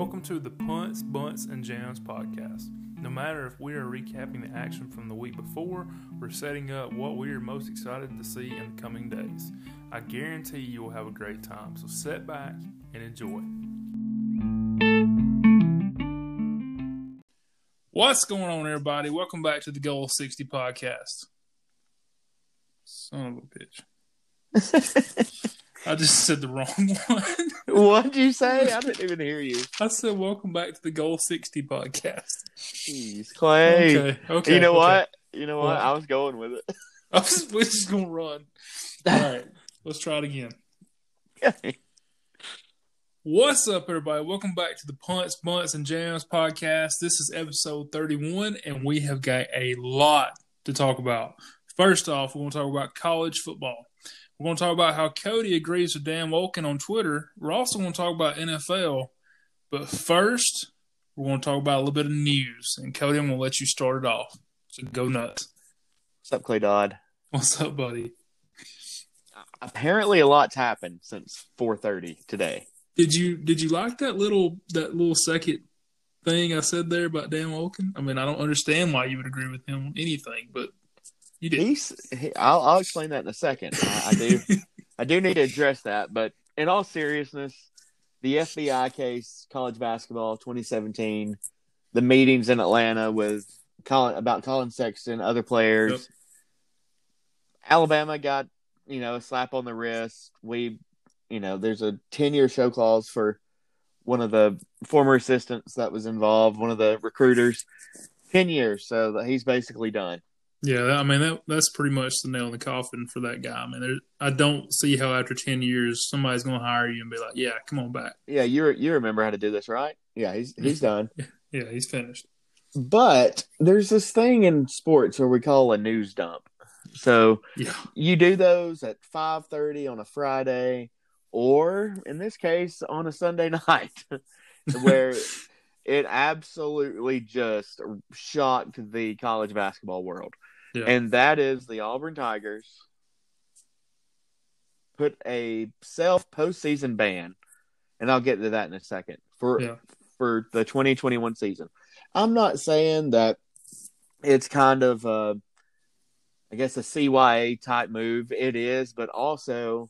Welcome to the Punts, Bunts, and Jams podcast. No matter if we are recapping the action from the week before, we're setting up what we are most excited to see in the coming days. I guarantee you will have a great time, so sit back and enjoy. What's going on, everybody? Welcome back to the Goal 60 podcast. Son of a bitch. I just said the wrong one. What'd you say? I didn't even hear you. I said, "Welcome back to the Goal 60 podcast." Jeez, Clay. Okay, okay. you know okay. what? You know what? What? I was going with it. I was, we're just gonna run. All right, let's try it again. What's up, everybody? Welcome back to the Punts, Bunts, and Jams podcast. This is episode 31, and we have got a lot to talk about. First off, we're going to talk about college football. We're going to talk about how Cody agrees with Dan Wolken on Twitter. We're also going to talk about NFL. But first, we're going to talk about a little bit of news. And Cody, I'm going to let you start it off. So go nuts. What's up, Clay Dodd? What's up, buddy? Apparently, a lot's happened since 4:30 today. Did you did you like that little that little second thing I said there about Dan Wolken? I mean, I don't understand why you would agree with him on anything, but you did. He's. He, I'll, I'll explain that in a second. I, I do. I do need to address that, but in all seriousness, the FBI case, college basketball, 2017, the meetings in Atlanta with Collin about Collin Sexton, other players. Yep. Alabama got you know a slap on the wrist. We, you know, there's a 10 year show cause for one of the former assistants that was involved, one of the recruiters. 10 years, so he's basically done. Yeah, I mean that that's pretty much the nail in the coffin for that guy. I mean, there, I don't see how after ten years somebody's going to hire you and be like, "Yeah, come on back." Yeah, you you remember how to do this, right? Yeah, he's he's done. Yeah, he's finished. But there's this thing in sports where we call a news dump. So Yeah, you do those at 5:30 on a Friday or in this case on a Sunday night where it absolutely just shocked the college basketball world. Yeah, And that is the Auburn Tigers put a self postseason ban, and I'll get to that in a second for Yeah. for the 2021 season. I'm not saying that it's kind of uh, I guess a CYA type move. It is, but also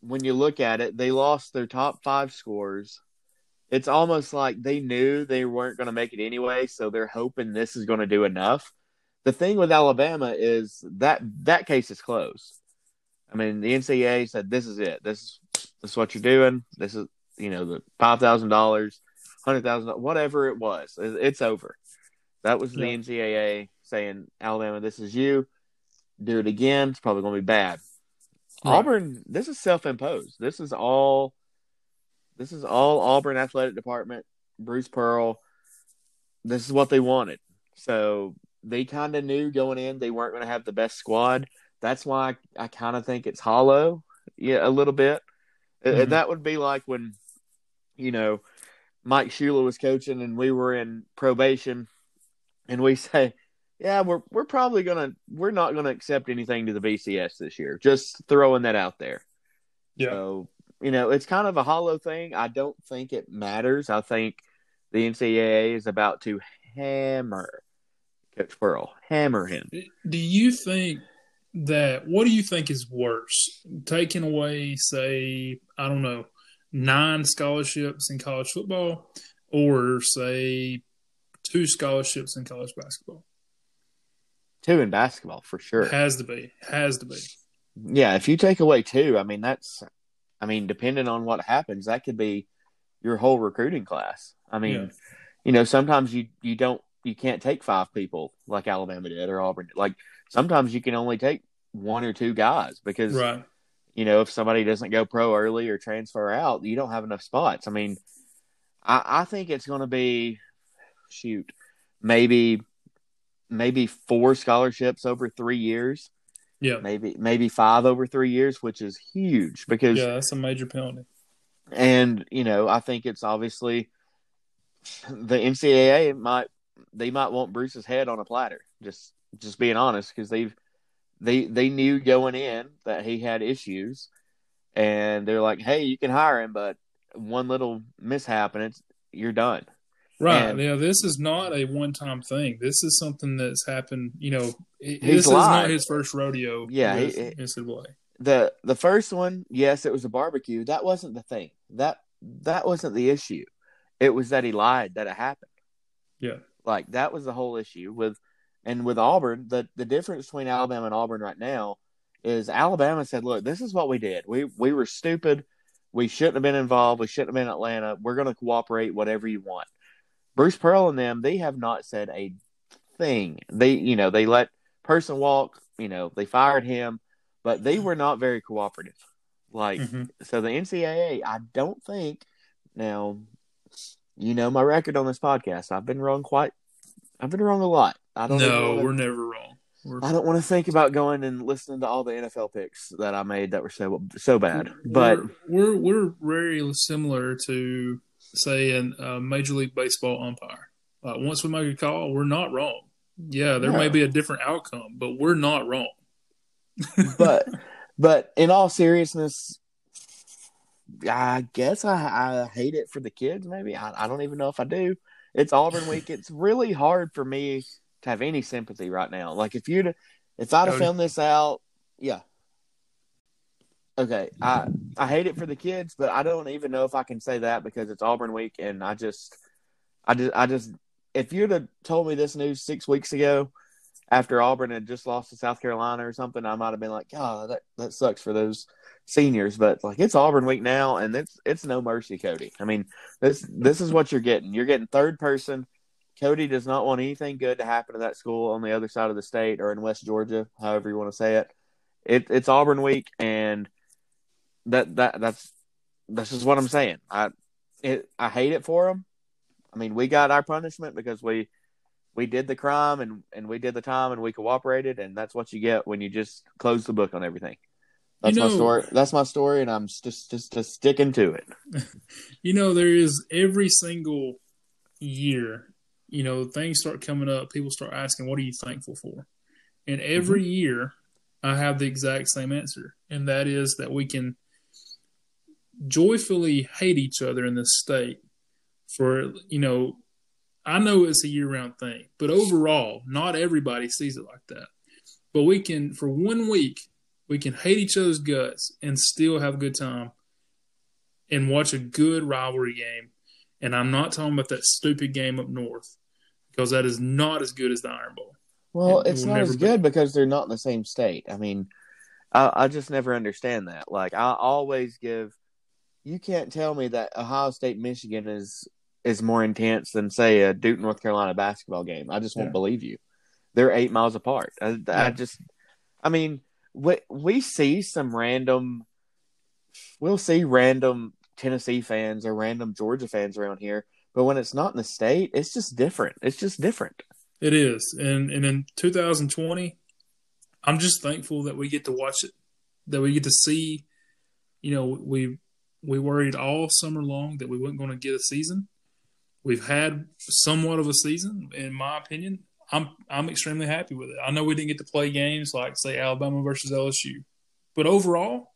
when you look at it, they lost their top five scores. It's almost like they knew they weren't going to make it anyway, so they're hoping this is going to do enough the thing with Alabama is that that case is closed. I mean, the NCAA said this is it. This is this is what you're doing. This is you know the five thousand dollars, hundred thousand, whatever it was. It's over. That was the Yeah. NCAA saying Alabama, this is you. Do it again. It's probably going to be bad. Right. Auburn, this is self-imposed. This is all. This is all Auburn athletic department. Bruce Pearl. This is what they wanted. So they kind of knew going in they weren't going to have the best squad. That's why I, I kind of think it's hollow, yeah, a little bit. Uh, Mhm. That would be like when, you know, Mike Shula was coaching and we were in probation, and we say, "Yeah, we're we're probably gonna we're not gonna accept anything to the BCS this year." Just throwing that out there. yeah, So, you know, it's kind of a hollow thing. I don't think it matters. I think the NCAA is about to hammer Coach Pearl, hammer him. Eh, do you think that what do you think is worse? Taking away, say, I don't know, nine scholarships in college football or say two scholarships in college basketball? Two in basketball for sure. Has to be. Has to be. Yeah, if you take away two, I mean that's, I mean, depending on what happens, that could be your whole recruiting class. I mean, Yeah. you know, sometimes you you don't you can't take five people like Alabama did or Auburn. Like sometimes you can only take one or two guys because Right. you know, if somebody doesn't go pro early or transfer out, you don't have enough spots. I mean, I, I think it's going to be, shoot, maybe, maybe four scholarships over three years, Yeah. maybe, maybe five over three years, which is huge because, Yeah, that's a major penalty. and you know, I think it's obviously the NCAA might they might want Bruce's head on a platter. Just, just being honest, because they've they they knew going in that he had issues, and they're like, "Hey, you can hire him, but one little mishap and it's you're done. Right. And- yeah. This is not a one-time thing. This is something that's happened. You know, this is not his first rodeo. Yeah, with he- NCAA. the the first one, yes, it was a barbecue. That wasn't the thing. That that wasn't the issue. It was that he lied that it happened. Yeah. Like that was the whole issue with and with Auburn, the the difference between Alabama and Auburn right now is Alabama said, "Look, this is what we did. We we were stupid. We shouldn't have been involved. We shouldn't have been in Atlanta. We're going to cooperate whatever you want." Bruce Pearl and them, they have not said a thing. They, you know, they let Person walk, you know, they fired him, but they were not very cooperative. Like Mhm. so the NCAA, I don't think now you know my record on this podcast. I've been wrong quite I've been wrong a lot. I don't No, wanna- we're never wrong. We're, I don't want to think about going and listening to all the NFL picks that I made that were so so bad. But we're, we're we're very similar to say an uh, Major League Baseball umpire. Uh, once we make a call, we're not wrong. Yeah, there may be a different outcome, but we're not wrong. but but in all seriousness, I guess I, I hate it for the kids. Maybe I, I don't even know if I do. It's Auburn week. It's really hard for me to have any sympathy right now. Like if you'd if I'd have found this out, yeah. Okay, I I hate it for the kids, but I don't even know if I can say that because it's Auburn week, and I just, I just, I just, if you'd have told me this news six weeks ago, after Auburn had just lost to South Carolina or something, I might have been like, "God, that that sucks for those seniors." But like, it's Auburn week now, and it's it's no mercy, Cody. I mean, this this is what you're getting. You're getting third person. Cody does not want anything good to happen to that school on the other side of the state or in West Georgia, however you want to say it. It it's Auburn week, and that that that's this is what I'm saying. I it I hate it for them. I mean, we got our punishment because we we did the crime and and we did the time and we cooperated, and that's what you get when you just close the book on everything. That's You know- my story. That's my story, and I'm just just just sticking to it. You know, there is every single year, you know, things start coming up. People start asking, What are you thankful for? And mm-hmm. every year, I have the exact same answer. And that is that we can joyfully hate each other in this state for, you know, I know it's a year round thing, but overall, not everybody sees it like that. But we can, for one week, we can hate each other's guts and still have a good time and watch a good rivalry game. And I'm not talking about that stupid game up north because that is not as good as the Iron Bowl. Well, It it's will not as be. good because they're not in the same state. I mean, I, I just never understand that. Like, I always give. You can't tell me that Ohio State Michigan is is more intense than say a Duke North Carolina basketball game. I just won't Yeah. believe you. They're eight miles apart. I, I just, I mean, we we see some random. We'll see random Tennessee fans or random Georgia fans around here, but when it's not in the state, it's just different. It's just different. It is. And, and in 2020, I'm just thankful that we get to watch it, that we get to see, you know, we we worried all summer long that we weren't going to get a season. We've had somewhat of a season, in my opinion. I'm I'm extremely happy with it. I know we didn't get to play games like say Alabama versus LSU, but overall,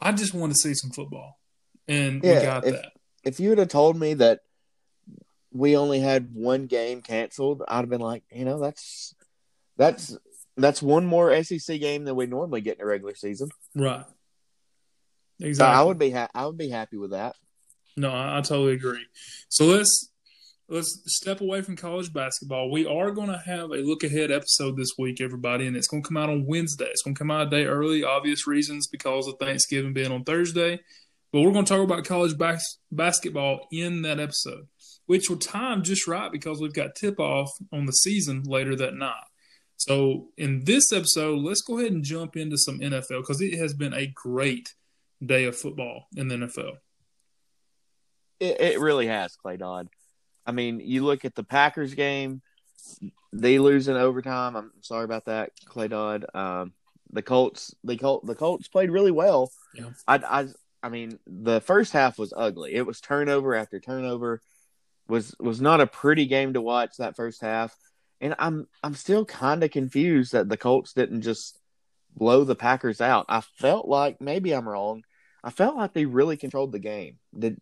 I just want to see some football, and we Yeah, got if- that. if you would have told me that we only had one game canceled, I'd have been like, you know, that's that's that's one more SEC game than we normally get in a regular season. Right. So Exactly. I would be ha- I would be happy with that. No, I, I totally agree. So let's let's step away from college basketball. We are going to have a look ahead episode this week, everybody, and it's going to come out on Wednesday. It's going to come out a day early, obvious reasons because of Thanksgiving being on Thursday. But we're going to talk about college bas- basketball in that episode, which will time just right because we've got tip off on the season later that night. So in this episode, let's go ahead and jump into some NFL because it has been a great day of football in the NFL. It, it really has, Clay Dodd. I mean, you look at the Packers game; they lose in overtime. I'm sorry about that, Clay Dodd. Um, the Colts, the Colt, the Colts played really well. Yeah. I, I, I mean, the first half was ugly. It was turnover after turnover. was was not a pretty game to watch that first half. And I'm I'm still kind of confused that the Colts didn't just blow the Packers out. I felt like maybe I'm wrong. I felt like they really controlled the game. Did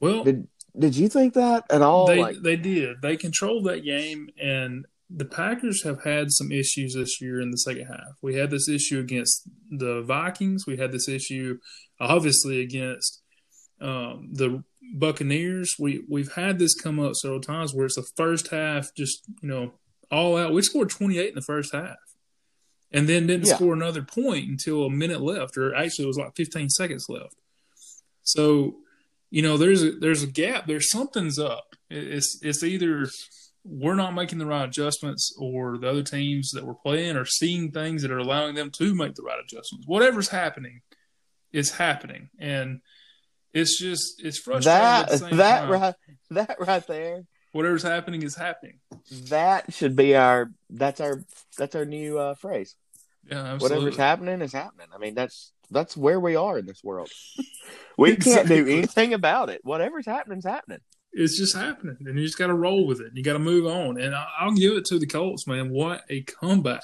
Well, did did you think that at all? They like, they did. They controlled that game, and the Packers have had some issues this year in the second half. We had this issue against the Vikings. We had this issue, obviously, against um, the Buccaneers. We we've had this come up several times where it's the first half, just you know, all out. We scored twenty eight in the first half, and then didn't Yeah. score another point until a minute left, or actually it was like fifteen seconds left. So, you know, there's a there's a gap. There's something's up. It's it's either we're not making the right adjustments, or the other teams that we're playing are seeing things that are allowing them to make the right adjustments. Whatever's happening, is happening, and it's just it's frustrating. at that that time. right that right there Whatever's happening is happening. that should be our that's our that's our new uh, phrase. Yeah, absolutely. Whatever's happening is happening. I mean, that's that's where we are in this world. we can't do anything about it. Whatever's happening's happening. it's just happening, and you just got to roll with it. You got to move on, and I- I'll give it to the Colts, man. What a comeback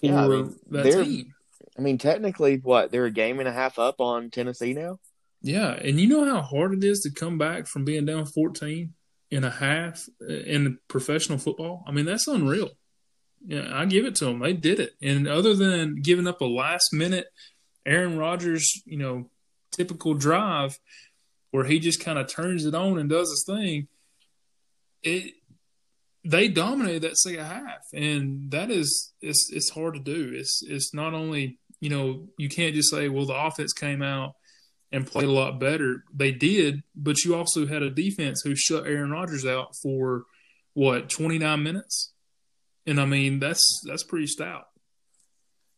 for Yeah, I mean, that team. I mean, technically, what they're a game and a half up on Tennessee now. Yeah, and you know how hard it is to come back from being down 14 and a half in professional football? I mean, that's unreal. Yeah, I give it to them. They did it. And other than giving up a last minute Aaron Rodgers, you know, typical drive where he just kind of turns it on and does his thing, it they dominated that second half. And that is it's it's hard to do. It's it's not only, you know, you can't just say, well, the offense came out and played a lot better. They did, but you also had a defense who shut Aaron Rodgers out for what, 29 minutes? And I mean, that's that's pretty stout.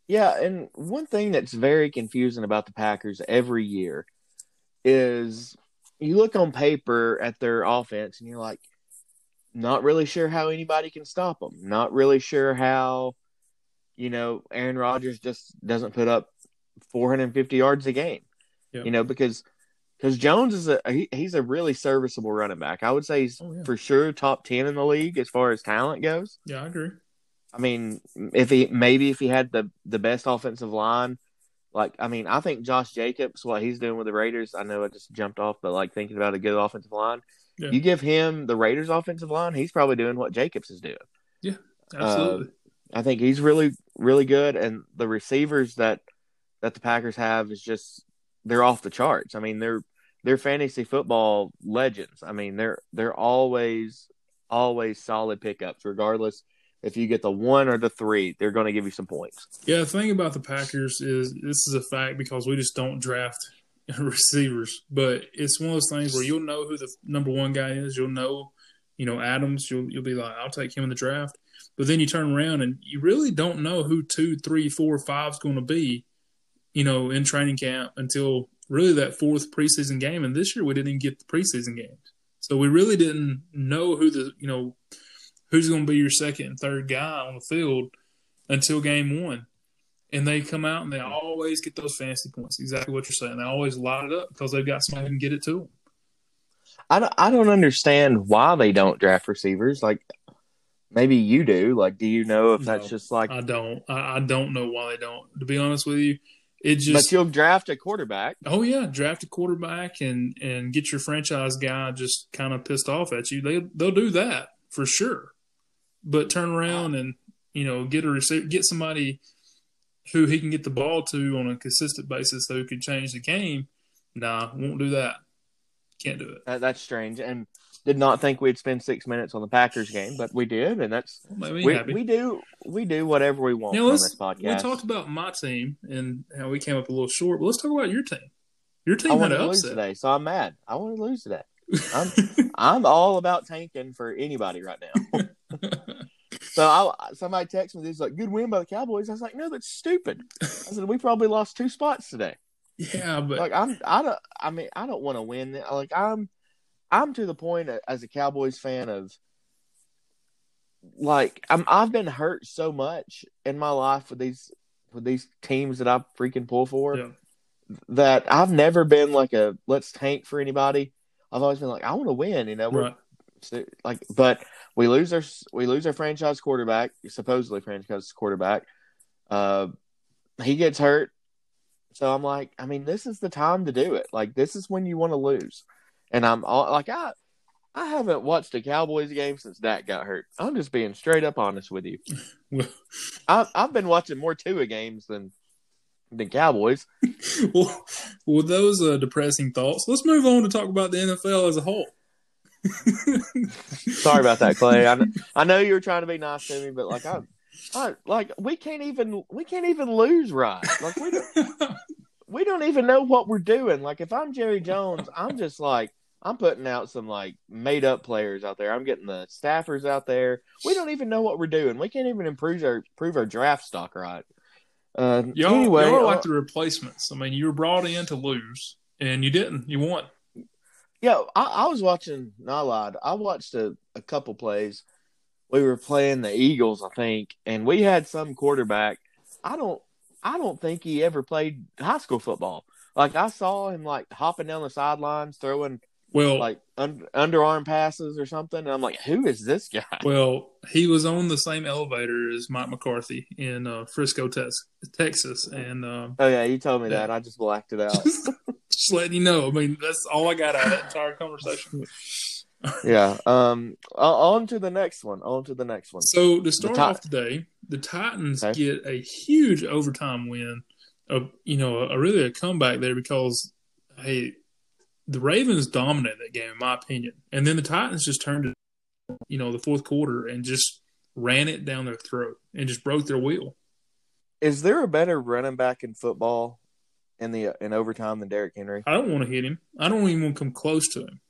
Yeah, and one thing that's very confusing about the Packers every year is you look on paper at their offense and you're like, not really sure how anybody can stop them. Not really sure how, you know, Aaron Rodgers just doesn't put up 450 yards a game. Yep. You know, because because Jones is a he, he's a really serviceable running back. I would say he's Oh, yeah. for sure top 10 in the league as far as talent goes. Yeah, I agree. I mean, if he maybe if he had the the best offensive line, like I mean, I think Josh Jacobs, what he's doing with the Raiders, I know I just jumped off, but like thinking about a good offensive line, Yeah. you give him the Raiders offensive line, he's probably doing what Jacobs is doing. Yeah, um, absolutely. I think he's really really good, and the receivers that that the Packers have is just they're off the charts. I mean, they're they're fantasy football legends. I mean, they're they're always always solid pickups, regardless if you get the one or the three, they're going to give you some points. Yeah, the thing about the Packers is this is a fact because we just don't draft receivers. But it's one of those things where you'll know who the number one guy is. You'll know, you know, Adams. You'll you'll be like, I'll take him in the draft. But then you turn around and you really don't know who two, three, four, five is going to be, you know, in training camp until really that fourth preseason game. And this year we didn't even get the preseason games, so we really didn't know who the you know who's going to be your second and third guy on the field until game one. And they come out and they always get those fantasy points. Exactly what you're saying. They always light it up because they've got somebody who can get it to them. I don't, I don't understand why they don't draft receivers. Like maybe you do. Like, do you know if that's No, just like? I don't. I, I don't know why they don't. To be honest with you, it just. but you'll draft a quarterback. Oh yeah, draft a quarterback and and get your franchise guy just kind of pissed off at you. They they'll do that for sure. But turn around and you know get a receiver, get somebody who he can get the ball to on a consistent basis who can change the game. Nah, won't do that. Can't do it. That, that's strange. And did not think we'd spend six minutes on the Packers game, but we did, and that's Well, made me we, happy. we do we do whatever we want Now on this podcast. we talked about my team and how we came up a little short, but let's talk about your team. Your I team had wanted an to upset. today, so I'm mad. I want to lose today. I'm I'm all about tanking for anybody right now. So I, somebody texted me, he's like, "Good win by the Cowboys." I was like, "No, that's stupid." I said, "We probably lost two spots today." yeah, but Like I'm, I don't. I mean, I don't want to win. Like I'm, I'm to the point as a Cowboys fan of, like I'm. I've been hurt so much in my life with these with these teams that I freaking pull for yeah. that I've never been like a let's tank for anybody. I've always been like I want to win. You know, right. so, like, but we lose our we lose our franchise quarterback, supposedly franchise quarterback. Uh, he gets hurt, so I'm like, I mean, this is the time to do it. Like, this is when you want to lose, and I'm all, like I I haven't watched a Cowboys game since Dak got hurt. I'm just being straight up honest with you. Well, I, I've been watching more Tua games than than Cowboys. well, with those uh, depressing thoughts, let's move on to talk about the NFL as a whole. Sorry about that, Clay. I, I know you were trying to be nice to me, but like I, I like we can't even we can't even lose right. Like we don't, we don't even know what we're doing. Like if I'm Jerry Jones, I'm just like I'm putting out some like made up players out there. I'm getting the staffers out there. We don't even know what we're doing. We can't even improve our improve our draft stock right. Uh, Y'all, anyway, y'all are uh, like the replacements. I mean, you were brought in to lose, and you didn't. You won. Yeah, I, I was watching. Not lied. I watched a, a couple plays. We were playing the Eagles, I think, and we had some quarterback. I don't. I don't think he ever played high school football. Like I saw him like hopping down the sidelines, throwing Well, like un- underarm passes or something. And I'm like, who is this guy? well, he was on the same elevator as Mike McCarthy in uh, Frisco, Tex- Texas, and um, Oh yeah, you told me Yeah. that. I just blacked it out. just letting you know. I mean, that's all I got out of that entire conversation. yeah. Um. On to the next one. On to the next one. So to start off today, the Titans Okay. get a huge overtime win. A you know a, really a comeback there because hey, the Ravens dominated that game in my opinion, and then the Titans just turned it, you know, the fourth quarter and just ran it down their throat and just broke their wheel. Is there a better running back in football in the in overtime than Derrick Henry? I don't want to hit him. I don't even want to come close to him.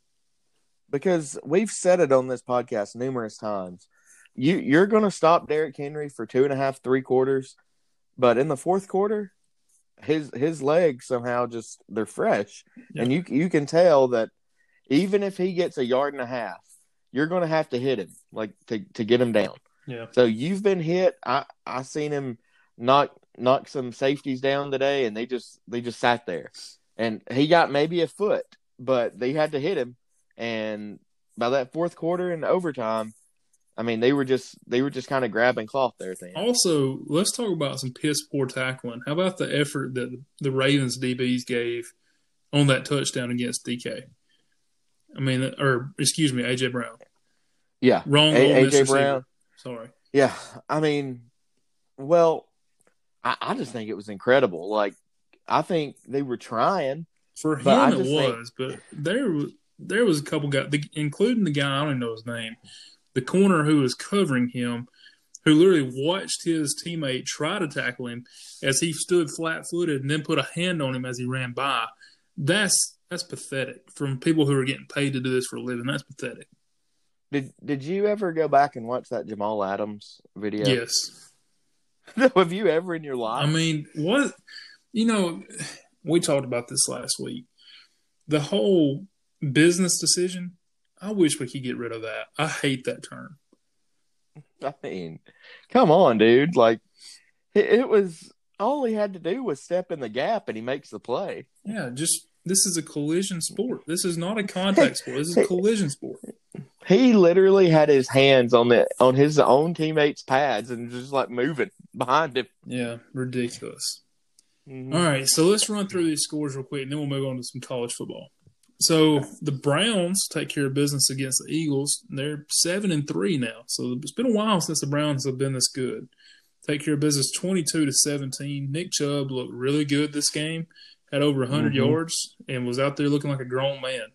because we've said it on this podcast numerous times. You you're going to stop Derrick Henry for two and a half, three quarters, but in the fourth quarter, his his legs somehow just they're fresh, and you you can tell that even if he gets a yard and a half, you're going to have to hit him like to to get him down. Yeah. So you've been hit. I I seen him knock knock some safeties down today, and they just they just sat there, and he got maybe a foot, but they had to hit him, and by that fourth quarter and overtime, I mean they were just they were just kind of grabbing cloth there. Thing. Also, let's talk about some piss poor tackling. How about the effort that the Ravens DBs gave on that touchdown against DK? I mean, or excuse me, AJ Brown. Yeah, Wrong. A- AJ. Brown. Sorry. Yeah, I mean, well, I, I just think it was incredible. Like I think they were trying. For him, it just think- was, but there was there was a couple guys, the, including the guy I don't even know his name, the corner who was covering him, who literally watched his teammate try to tackle him as he stood flat footed and then put a hand on him as he ran by. That's that's pathetic from people who are getting paid to do this for a living. That's pathetic. Did Did you ever go back and watch that Jamal Adams video? Yes. Have you ever in your life? I mean, what you know, we talked about this last week. The whole business decision. I wish we could get rid of that. I hate that term. I mean, come on, dude. Like, it, it was all he had to do was step in the gap, and he makes the play. Yeah, just this is a collision sport. This is not a contact sport. This is a collision sport. He literally had his hands on the on his own teammates' pads and just like moving behind him. Yeah, ridiculous. Mhm. All right, so let's run through these scores real quick, and then we'll move on to some college football. So the Browns take care of business against the Eagles. They're seven and three now. So it's been a while since the Browns have been this good. Take care of business twenty-two to seventeen. Nick Chubb looked really good this game. Had over 100 Mhm. yards and was out there looking like a grown man.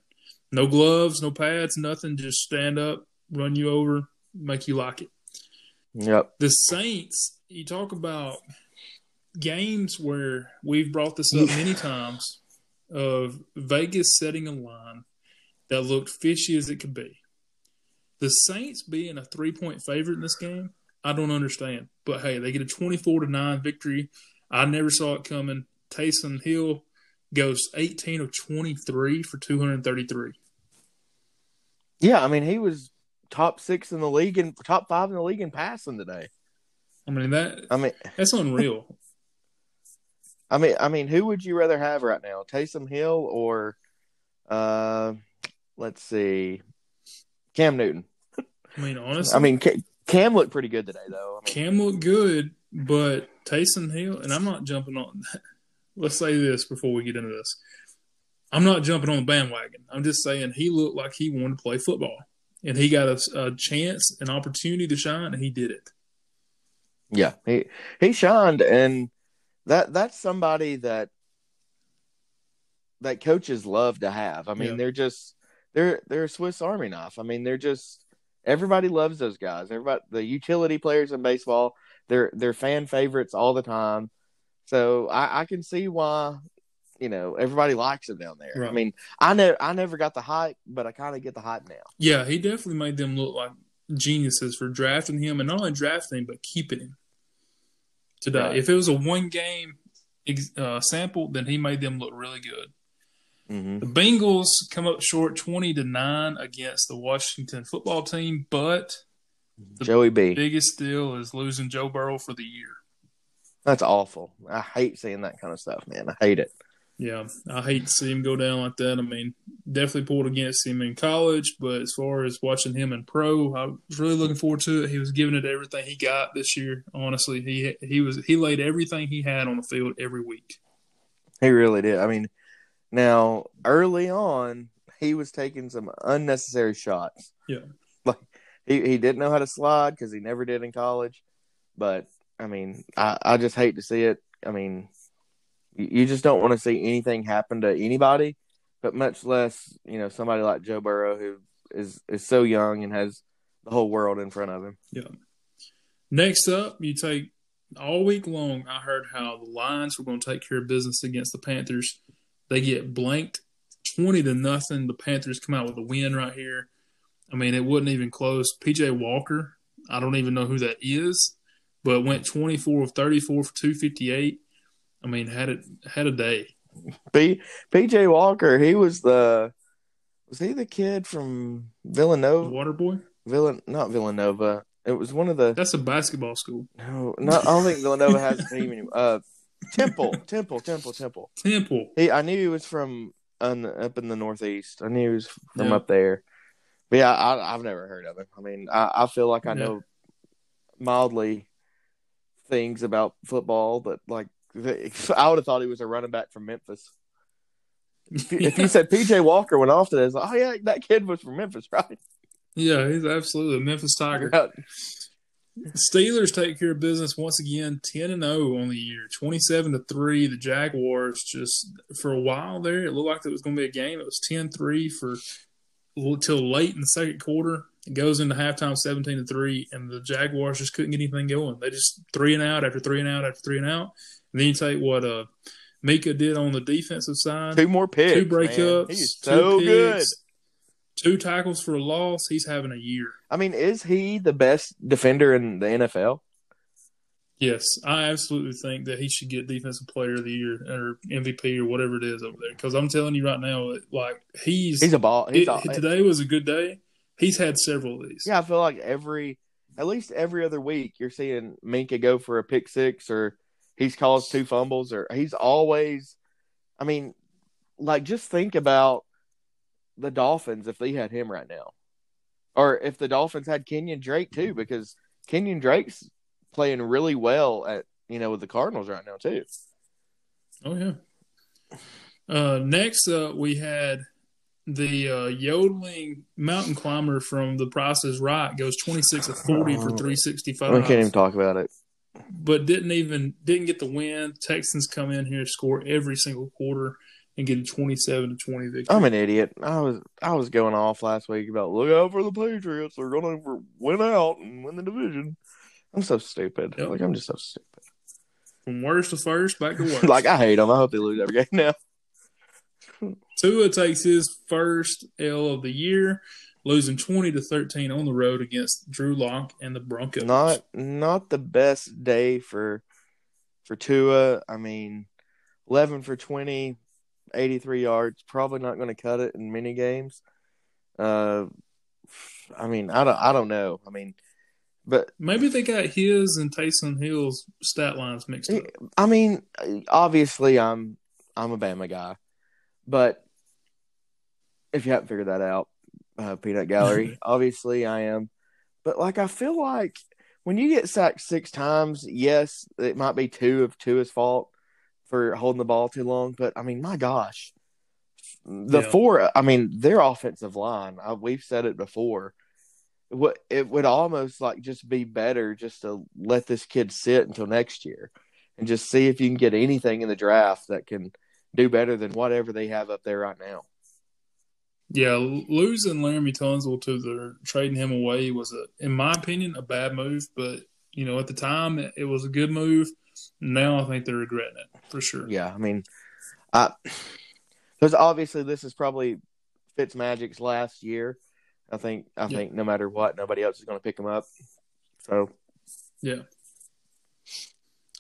No gloves, no pads, nothing. Just stand up, run you over, make you like it. Yep. The Saints, you talk about games where we've brought this up many times of Vegas setting a line that looked fishy as it could be. The Saints being a three point favorite in this game, I don't understand. But hey, they get a 24 to 9 victory. I never saw it coming. Taysom Hill goes 18 of 23 for 233. Yeah, I mean, he was top six in the league and top five in the league in passing today. I mean that I mean, that's unreal. I mean, I mean, who would you rather have right now, Taysom Hill or, uh, let's see, Cam Newton? I mean honestly, I mean, Cam looked pretty good today, though. I mean, Cam looked good, but Taysom Hill, and I'm not jumping on. That. Let's say this before we get into this. I'm not jumping on the bandwagon. I'm just saying he looked like he wanted to play football, and he got a, a chance, an opportunity to shine, and he did it. Yeah, he he shined, and that that's somebody that that coaches love to have. I mean, Yeah. they're just they're they're a Swiss Army knife. I mean, they're just everybody loves those guys. Everybody, the utility players in baseball, they're they're fan favorites all the time. So I, I can see why you know everybody likes him down there. I mean, I know I never got the hype, but I kind of get the hype now. Yeah, he definitely made them look like geniuses for drafting him, and not only drafting him but keeping him today. Right. If it was a one game ex- uh, sample, then he made them look really good. hmm The Bengals come up short, twenty to nine, against the Washington football team, but The Joey B, biggest deal is losing Joe Burrow for the year. that's awful. I hate seeing that kind of stuff, man. I hate it. Yeah, I hate to see him go down like that. I mean, definitely pulled against him in college, but as far as watching him in pro, I was really looking forward to it. He was giving it everything he got this year. Honestly, he he was he laid everything he had on the field every week. He really did. I mean, now early on, he was taking some unnecessary shots. Yeah. Like he, he didn't know how to slide because he never did in college. But I mean, I, I just hate to see it. I mean, you, just don't want to see anything happen to anybody, but much less, you know, somebody like Joe Burrow who is is so young and has the whole world in front of him. Yeah. Next up, you take all week long. I heard how the Lions were going to take care of business against the Panthers. They get blanked twenty to nothing. The Panthers come out with a win right here. I mean, it wasn't even close. PJ Walker, I don't even know who that is, but went twenty four of thirty four for two fifty eight. I mean, had it had a day. P, PJ Walker, he was the was he the kid from Villanova? Water boy. Villan not Villanova. It was one of the That's a basketball school. no, no I don't think Villanova has a team anymore. Uh Temple, Temple, Temple, Temple. Temple. He I knew he was from un, up in the northeast. I knew he was from Yeah. up there. But yeah, I I've never heard of him. I mean, I, I feel like I Yeah. know mildly things about football, but like I would have thought he was a running back from Memphis. If you said PJ Walker went off to this, oh yeah, that kid was from Memphis, right? yeah, he's absolutely a Memphis Tiger. Steelers take care of business once again, ten and zero on the year, twenty seven to three. The Jaguars just for a while there, it looked like it was going to be a game. It was 10-3 for till late in the second quarter. It goes into halftime, seventeen to three, and the Jaguars just couldn't get anything going. They just three and out after three and out after three and out. And then you take what uh Minkah did on the defensive side, Two more picks. two man. breakups, He's two picks, good. two tackles for a loss. He's having a year. I mean, is he the best defender in the NFL? Yes, I absolutely think that he should get Defensive Player of the Year or MVP or whatever it is over there. Because I'm telling you right now, like he's, He's a ball. He's it- today was a good day. He's had several of these. yeah, I feel like every, at least every other week, you're seeing Minkah go for a pick six or he's caused two fumbles or he's always, I mean, like just think about the Dolphins if they had him right now, or if the Dolphins had Kenyan Drake too, because Kenyan Drake's playing really well at you know with the Cardinals right now too. Oh yeah. Uh, next up, we had the uh, yodeling mountain climber from The Price is Right goes 26 of 40 for I 365. can't even talk about it. But didn't even didn't get the win. Texans come in here, score every single quarter, and get a twenty-seven to twenty victory. I'm an idiot. I was I was going off last week about look out for the Patriots. They're gonna win out and win the division. I'm so stupid. Yep. Like I'm just so stupid. From worst to first, back to worst. like I hate them. I hope they lose every game now. Tua takes his first L of the year, losing twenty to thirteen on the road against Drew Lock and the Broncos. Not not the best day for for Tua. I mean, 11 for 20, 83 yards. Probably not going to cut it in many games. Uh, I mean, I don't I don't know. I mean, but Maybe they got his and Taysom Hill's stat lines mixed up. I mean, obviously, I'm I'm a Bama guy, but if you haven't figured that out, uh, Peanut Gallery, obviously I am. But like, I feel like when you get sacked six times, yes, it might be two of Tua's fault for holding the ball too long. But I mean, my gosh, the Yeah. four. I mean, their offensive line. I, we've said it before. What it would almost like just be better just to let this kid sit until next year, and just see if you can get anything in the draft that can do better than whatever they have up there right now. Yeah, losing Laremy Tunsil to the trading him away was a, in my opinion, a bad move. But you know, at the time, it, was a good move. Now I think they're regretting it for sure. Yeah, I mean, I because obviously this is probably Fitzmagic's last year. I think I Yeah. think no matter what, nobody else is going to pick him up. So Yeah.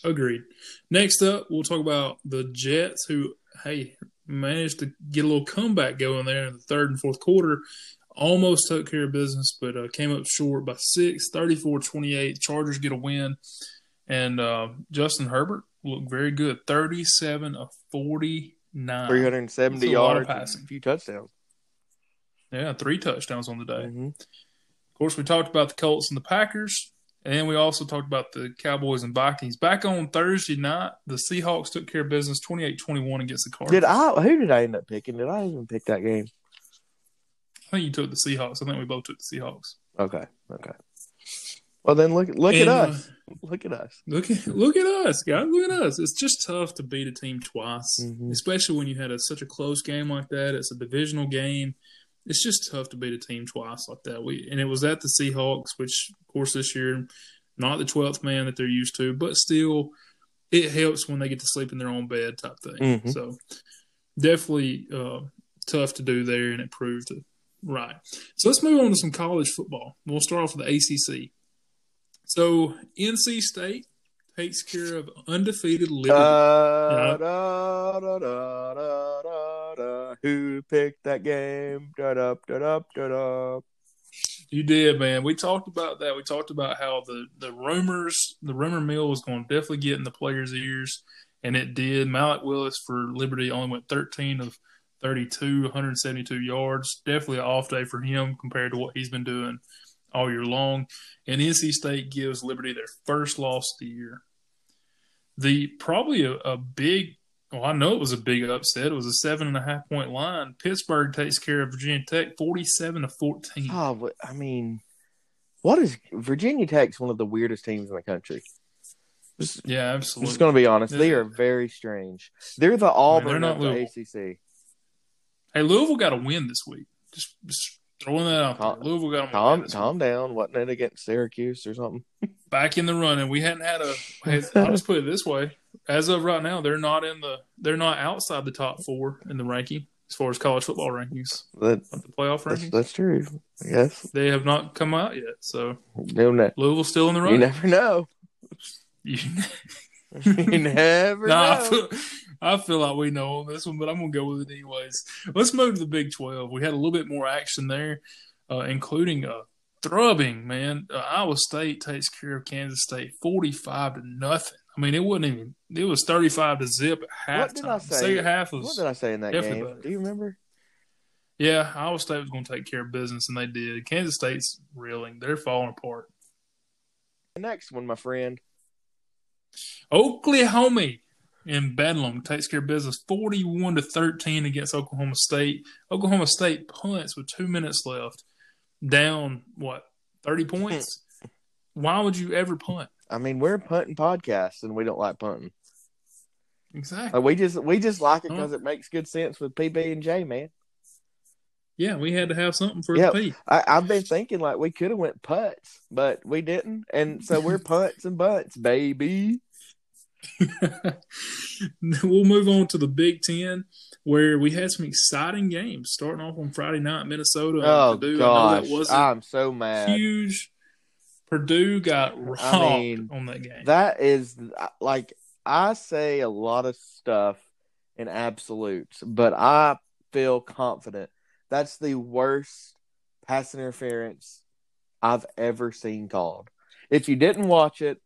Agreed. Next up, we'll talk about the Jets, who, hey, managed to get a little comeback going there in the third and fourth quarter. Almost took care of business, but uh, came up short by six, 34 28. Chargers get a win. And uh, Justin Herbert looked very good 37 of 49. 370 That's a lot of yards, passing. a few touchdowns. Yeah, three touchdowns on the day. Mhm. Of course, we talked about the Colts and the Packers, and then we also talked about the Cowboys and Vikings. Back on Thursday night, the Seahawks took care of business 28-21 against the Cardinals. Did I? Who did I end up picking? Did I even pick that game? I think you took the Seahawks. I think we both took the Seahawks. Okay, okay. Well, then look look And, at uh, us. Look at us. Look at look at us, guys. Look at us. It's just tough to beat a team twice, Mhm. especially when you had a, such a close game like that. It's a divisional game. It's just tough to beat a team twice like that. We and it was at the Seahawks, which of course this year not the twelfth man that they're used to, but still it helps when they get to sleep in their own bed type thing. Mhm. So definitely uh, tough to do there, and it proved it right. So let's move on to some college football. We'll start off with the ACC. So NC State takes care of undefeated Liberty. Da, da, da, da, da, da. Who picked that game? Da, da, da, da, da, da. you did, man. We talked about that. We talked about how the the rumors, the rumor mill was going to definitely get in the players' ears, and it did. Malik Willis for Liberty only went 13 of 32, 172 yards. Definitely an off day for him compared to what he's been doing all year long. And NC State gives Liberty their first loss of the year. The probably a, a big, well, I know it was a big upset. It was a seven and a half point line. Pittsburgh takes care of Virginia Tech, forty-seven to fourteen. Ah, oh, but, I mean, what is Virginia Tech's one of the weirdest teams in the country. Just, Yeah, I'm absolutely. just going to be honest. They are very strange. They're the Auburn they're not of the Louisville. ACC. Hey, Louisville got a win this week. Just, just throwing that out Calm- there. Louisville got Calm, calm down. Wasn't it against Syracuse or something? Back in the running. We hadn't had a. I'll just put it this way: as of right now, they're not in the. They're not outside the top four in the ranking as far as college football rankings, That, the playoff that's, rankings. that's true. I guess. They have not come out yet, so You, ne- Louisville's still in the running. you never know. You- you never Nah, I feel, I feel like we know on this one, but I'm going to go with it anyways. Let's move to the Big 12. We had a little bit more action there, uh, including a thrubbing, man. Uh, Iowa State takes care of Kansas State 45 to nothing. I mean, it wasn't even, it was 35 to zip at What did I halftime. say? Second half What did I say in that game? better. Do you remember? yeah, Iowa State was going to take care of business, and they did. Kansas State's reeling. They're falling apart. The next one, my friend. Oklahoma in Bedlam takes care of business 41 to 13 against Oklahoma State. Oklahoma State punts with two minutes left, down what 30 points. Why would you ever punt? I mean, we're a punting podcast, and we don't like punting. Exactly. Like, we just we just like it Huh? because it makes good sense with PB and J, man. Yeah, we had to have something for Yep. the P. I, I've been thinking like we could have went putts, but we didn't, and so we're punts and butts, baby. we'll move on to the Big Ten, where we had some exciting games. Starting off on Friday night, Minnesota. and Oh Purdue. I gosh, I'm so mad. huge. Purdue got robbed mean, on that game. That is uh, like I say a lot of stuff in absolutes, but I feel confident that's the worst pass interference I've ever seen called. If you didn't watch it,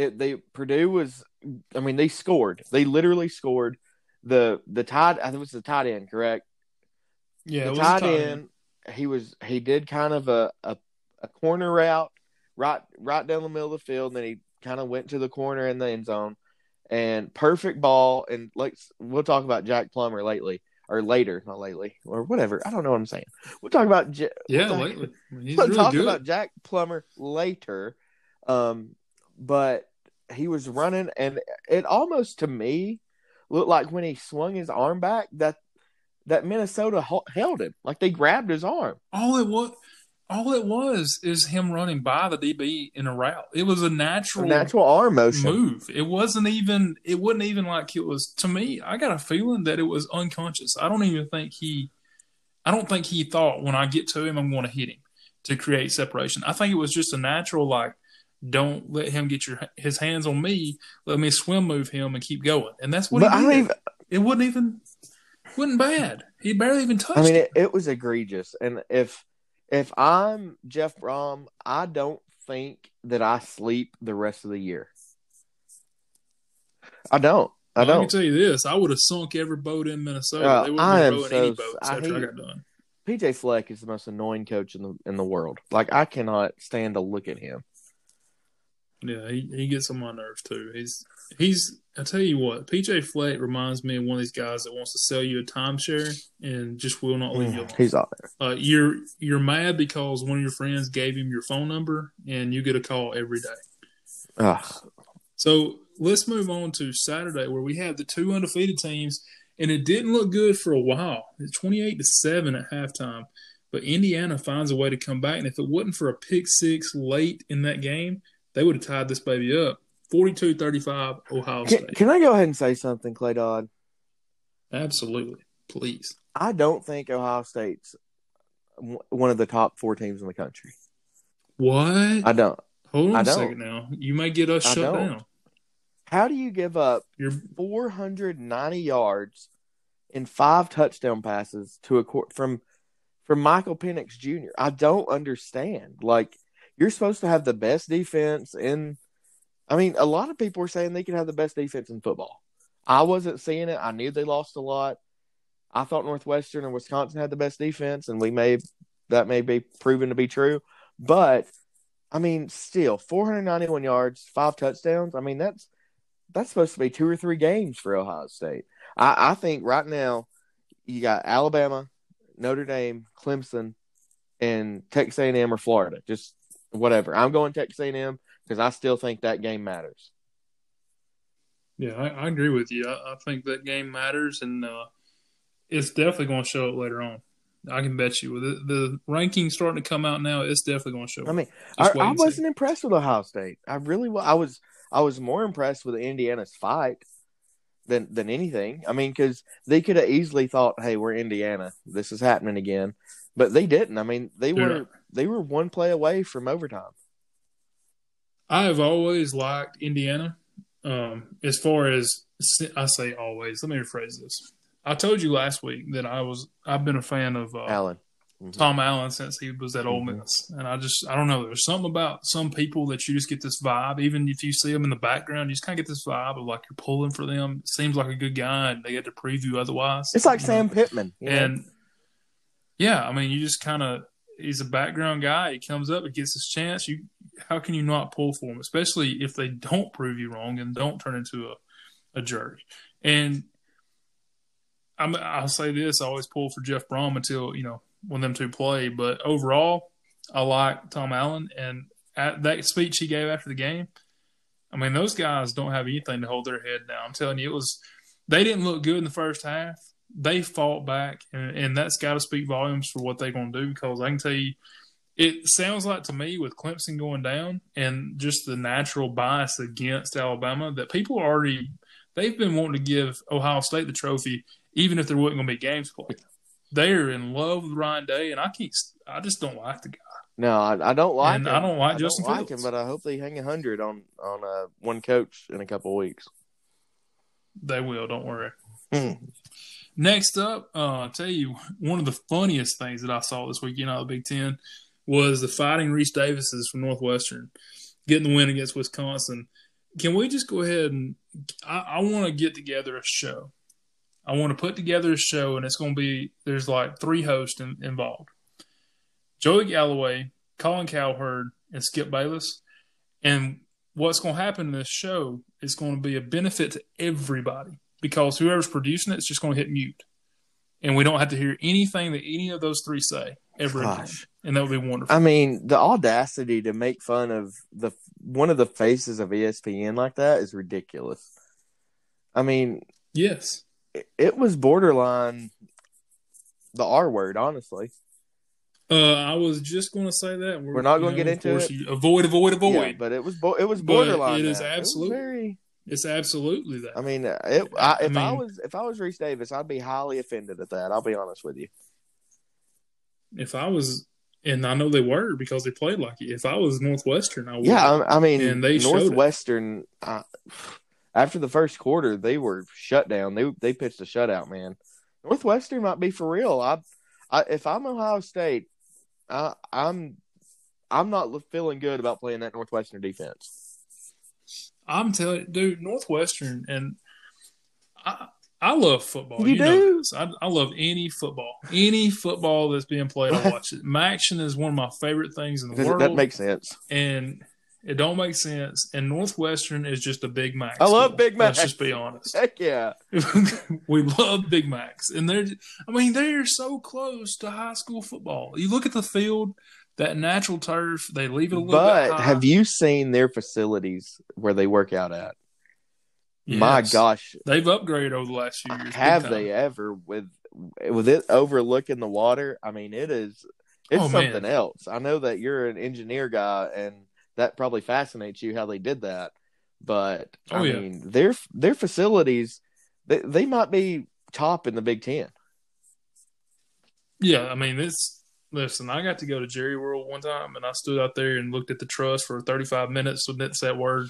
it they Purdue was I mean they scored. They literally scored the the tight I think it was the tight end, correct? yeah, it the tight tight end, he was he did kind of a, a a corner route right right down the middle of the field, and then he kind of went to the corner in the end zone, and perfect ball. And like we'll talk about Jack Plummer lately or later, not lately, or whatever. I don't know what I'm saying. We'll talk about J- Yeah, we'll talk- lately. He's we'll really talk good. about Jack Plummer later. Um, but he was running, and it almost to me looked like when he swung his arm back that that Minnesota held him, like they grabbed his arm. all it was, all it was, is him running by the DB in a route. It was a A natural, natural arm motion. move. It wasn't even. It wasn't even like it was. To me, I got a feeling that it was unconscious. I don't even think he. I don't think he thought when I get to him, I'm going to hit him to create separation. I think it was just a natural like. Don't let him get your his hands on me. Let me swim move him and keep going. And that's what But he did. don't even. it wasn't even wasn't bad. He barely even touched I mean, it. it, was egregious. And if if I'm Jeff Brohm, I don't think that I sleep the rest of the year. I don't. I I can don't. tell you this: I would have sunk every boat in Minnesota. Uh, they wouldn't I am so- any boats I I got done. PJ Fleck is the most annoying coach in the in the world. Like I cannot stand to look at him. Yeah, he, he gets on my nerves too. He's he's. I tell you what, PJ Fleck reminds me of one of these guys that wants to sell you a timeshare and just will not leave you alone. He's all Uh, you're you're mad because one of your friends gave him your phone number and you get a call every day. Ugh. So let's move on to Saturday, where we have the two undefeated teams, and it didn't look good for a while. It's twenty-eight to seven at halftime, but Indiana finds a way to come back. And if it wasn't for a pick six late in that game, they would have tied this baby up. 42-35, Ohio Can, State. can I go ahead and say something, Clay Dodd? Absolutely, please. I don't think Ohio State's one of the top four teams in the country. What? I don't. Hold on I a don't. second now. You may get us I shut don't. down. How do you give up You're 490 yards and five touchdown passes to a court from from Michael Penix Jr. I don't understand. Like you're supposed to have the best defense in I mean, a lot of people are saying they could have the best defense in football. I wasn't seeing it. I knew they lost a lot. I thought Northwestern and Wisconsin had the best defense, and we may that may be proven to be true. But I mean, still 491 yards, five touchdowns. I mean, that's that's supposed to be two or three games for Ohio State. I, I think right now you got Alabama, Notre Dame, Clemson, and Texas A&M or Florida. Just whatever. I'm going Texas A&M because I still think that game matters. Yeah, I, I agree with you. I, I think that game matters, and uh, it's definitely going to show up later on. I can bet you. With the, the rankings starting to come out now, it's definitely going to show. I mean, up. I, I wasn't impressed with Ohio State. I really was. I was. I was more impressed with Indiana's fight than than anything. I mean, because they could have easily thought, "Hey, we're Indiana. This is happening again," but they didn't. I mean, they They're were. They were one play away from overtime. I have always liked Indiana. Um, as far as I say, always. Let me rephrase this. I told you last week that I was. I've been a fan of uh, Allen. Mhm. Tom Allen since he was at Ole Mhm. Miss, and I just I don't know. There's something about some people that you just get this vibe. Even if you see them in the background, you just kind of get this vibe of like you're pulling for them. Seems like a good guy, and they get to preview otherwise. It's like Sam know? Pittman. know? and yeah, I mean, you just kind of he's a background guy. He comes up, he gets his chance. You how can you not pull for him, especially if they don't prove you wrong and don't turn into a a jerk? And I'm, I'll say this: I always pull for Jeff Brohm until you know when them two play. But overall, I like Tom Allen, and at that speech he gave after the game, I mean, those guys don't have anything to hold their head down. I'm telling you, it was they didn't look good in the first half. They fought back, and, and that's got to speak volumes for what they're going to do. Because I can tell you, it sounds like to me with Clemson going down and just the natural bias against Alabama that people are already they've been wanting to give Ohio State the trophy, even if there wasn't going to be games played. They're in love with Ryan Day, and I can't. I just don't like the guy. no, I, I don't like And him. I don't like Justin like him, Fields. but I hope they hang a hundred on on uh, one coach in a couple of weeks. They will. Don't worry. Next up, uh, I'll tell you one of the funniest things that I saw this weekend out of the Big Ten was the Fighting Rece Davises from Northwestern getting the win against Wisconsin. Can we just go ahead and I, I want to get together a show. I want to put together a show, and it's going to be there's like three hosts in, involved: Joey Galloway, Colin Cowherd, and Skip Bayless. And what's going to happen in this show is going to be a benefit to everybody because whoever's producing it is just going to hit mute. and we don't have to hear anything that any of those three say ever again, and that would be wonderful. I mean, the audacity to make fun of the one of the faces of ESPN like that is ridiculous. I mean, yes, it, it was borderline the R word, honestly. uh, I was just going to say that We're not gonna get of into it. you avoid, avoid, avoid. Yeah, but it was bo- it was But borderline. it is absolutely very. It's absolutely that. I mean, it, I, I if I mean- was if I was Rece Davis, I'd be highly offended at that. I'll be honest with you. if I was, and I know they were because they played like it. If I was Northwestern, I would. Yeah, I, I mean, And they. Northwestern. Uh, after the first quarter, they were shut down. They they pitched a shutout, man. Northwestern might be for real. I, I if I'm Ohio State, I, I'm I'm not feeling good about playing that Northwestern defense. I'm telling you, dude, Northwestern, and I, I love football. You You, know do? this. I, I love any football, any football that's being played. I watch it. MACtion is one of my favorite things in the world, that makes sense. and it don't make sense. And Northwestern is just a Big Mac. I love school. Big Macs. Let's just be honest. Heck yeah. we love Big Macs, and they're. I mean, they're so close to high school football. You look at the field, that natural turf. They leave it a little bit But high. have you seen their facilities where they work out at? My gosh, they've upgraded over the last few years. have they ever with with it overlooking the water? I mean, it is it's Oh, man. something else. I know that you're an engineer guy, and that probably fascinates you how they did that. But oh, I Oh, yeah. mean, their their facilities they they might be top in the Big Ten. Yeah, I mean, it's listen. I got to go to Jerry World one time, and I stood out there and looked at the truss for 35 minutes didn't say a word.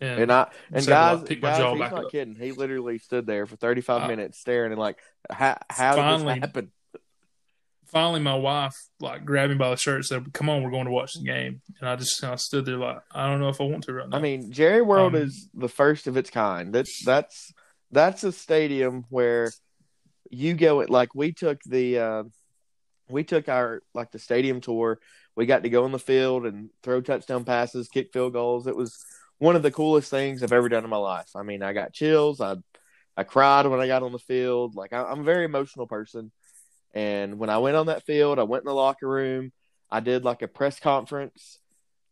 And, And I and guys, "Well, pick my guys jaw he's back not up." kidding. He literally stood there for 35 Uh, minutes staring and like, how how did Finally- this happen? finally, my wife like grabbed me by the shirt and said, "Come on, we're going to watch the game." And I just kind of stood there like, I don't know if I want to right now. I mean, Jerry World Um, is the first of its kind. That's that's that's a stadium where you go at like we took the uh, we took our like the stadium tour. We got to go on the field and throw touchdown passes, kick field goals. It was one of the coolest things I've ever done in my life. I mean, I got chills. I I cried when I got on the field. Like I, I'm a very emotional person, and when I went on that field, I went in the locker room. I did like a press conference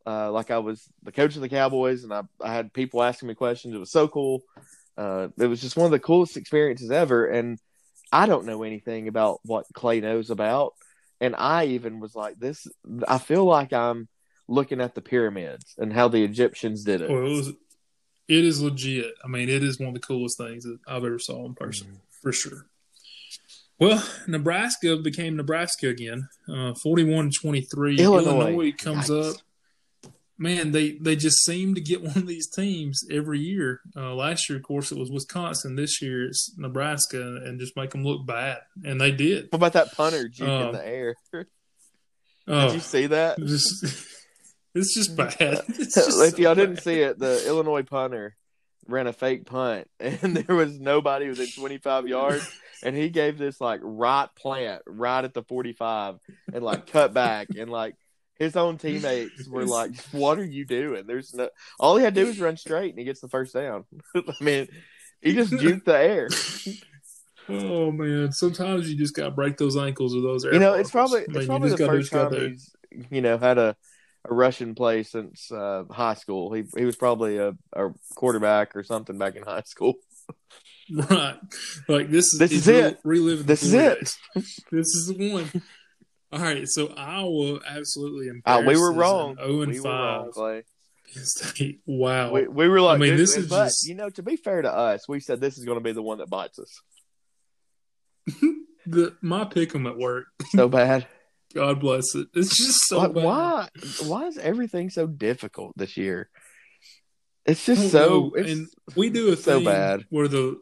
uh, like I was the coach of the Cowboys, and I, I had people asking me questions. It was so cool. Uh, it was just one of the coolest experiences ever. And I don't know anything about what Clay knows about. And I even was like, this, I feel like I'm looking at the pyramids and how the Egyptians did it. Well, it was. It is legit. I mean, it is one of the coolest things that I've ever saw in person, Mm-hmm. for sure. Well, Nebraska became Nebraska again, uh, forty-one to twenty-three. Illinois. comes Yikes. up. Man, they they just seem to get one of these teams every year. Uh, last year, of course, it was Wisconsin. This year, it's Nebraska, and just make them look bad, and they did. What about that punter juke Um, in the air? Did Oh, you see that? just, it's just bad. It's just if y'all didn't see it, the Illinois punter ran a fake punt, and there was nobody within 25 yards, and he gave this like right plant right at the 45, and like cut back, and like his own teammates were like, "What are you doing?" There's no. All he had to do was run straight, and he gets the first down. I mean, he just juked the air. Oh man, sometimes you just got to break those ankles or those. air You know, it's probably I it's mean, probably the first gotta- time he's you know had a a Russian play since uh, high school. He he was probably a, a quarterback or something back in high school. Right. Like this is This is it. re- Reliving This is it. days. This is the one. All right, so Iowa absolutely Uh, embarrassed. we were wrong. Zero and we were wrong. State. Wow. We, we were like, I mean, this dude, is but just- you know, to be fair to us, we said this is going to be the one that bites us the my pick 'em at work. so bad. God bless it. It's just so like, bad. why? Why is everything so difficult this year? It's just so. It's, and we do a so bad. where the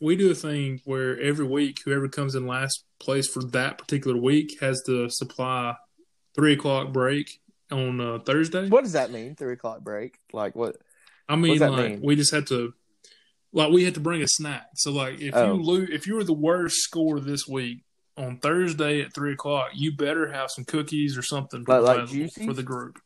we do a thing where every week whoever comes in last place for that particular week has to supply three o'clock break on uh, Thursday. what does that mean? Three o'clock break? Like what? I mean, that like mean? we just had to, like we had to bring a snack. So like if Oh. you lose, if you were the worst scorer this week on Thursday at three o'clock, you better have some cookies or something Like- like available for the group.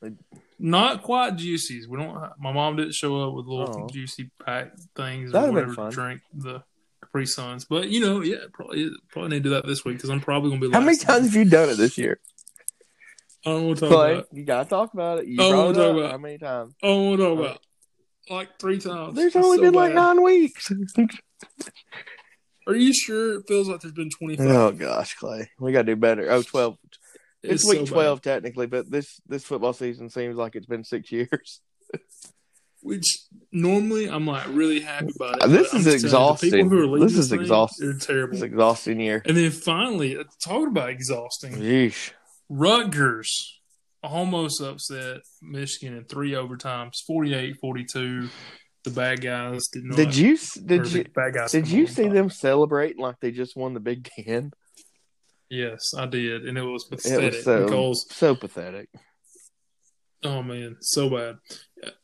Like- Not quite juicies. We don't. My mom didn't show up with little Oh. juicy pack things That'd or whatever to drink. The Capri Suns. But you know, yeah, probably probably need to do that this week because I'm probably gonna be. How many times have you done it this year? I don't want to talk Clay, about. It. you gotta talk about it. You I don't want to talk about it. How many times? I don't want to talk Oh. about. Like three times. There's only so been like nine weeks. Are you sure? It feels like there's been 25. oh gosh, Clay, we gotta do better. Oh, 12. It's, week so bad. twelve technically, but this this football season seems like it's been six years. Which normally I'm like really happy about it. This is you, people exhausting. who are This is exhausting. Terrible. It's exhausting year. and then finally, uh, talking about exhausting, Yeesh. Rutgers almost upset Michigan in three overtimes, 48-42. The bad guys did not. Did you did you bad guys did you see them celebrate like they just won the Big Ten? Yes, I did, and it was It pathetic was so because so pathetic. Oh man, so bad.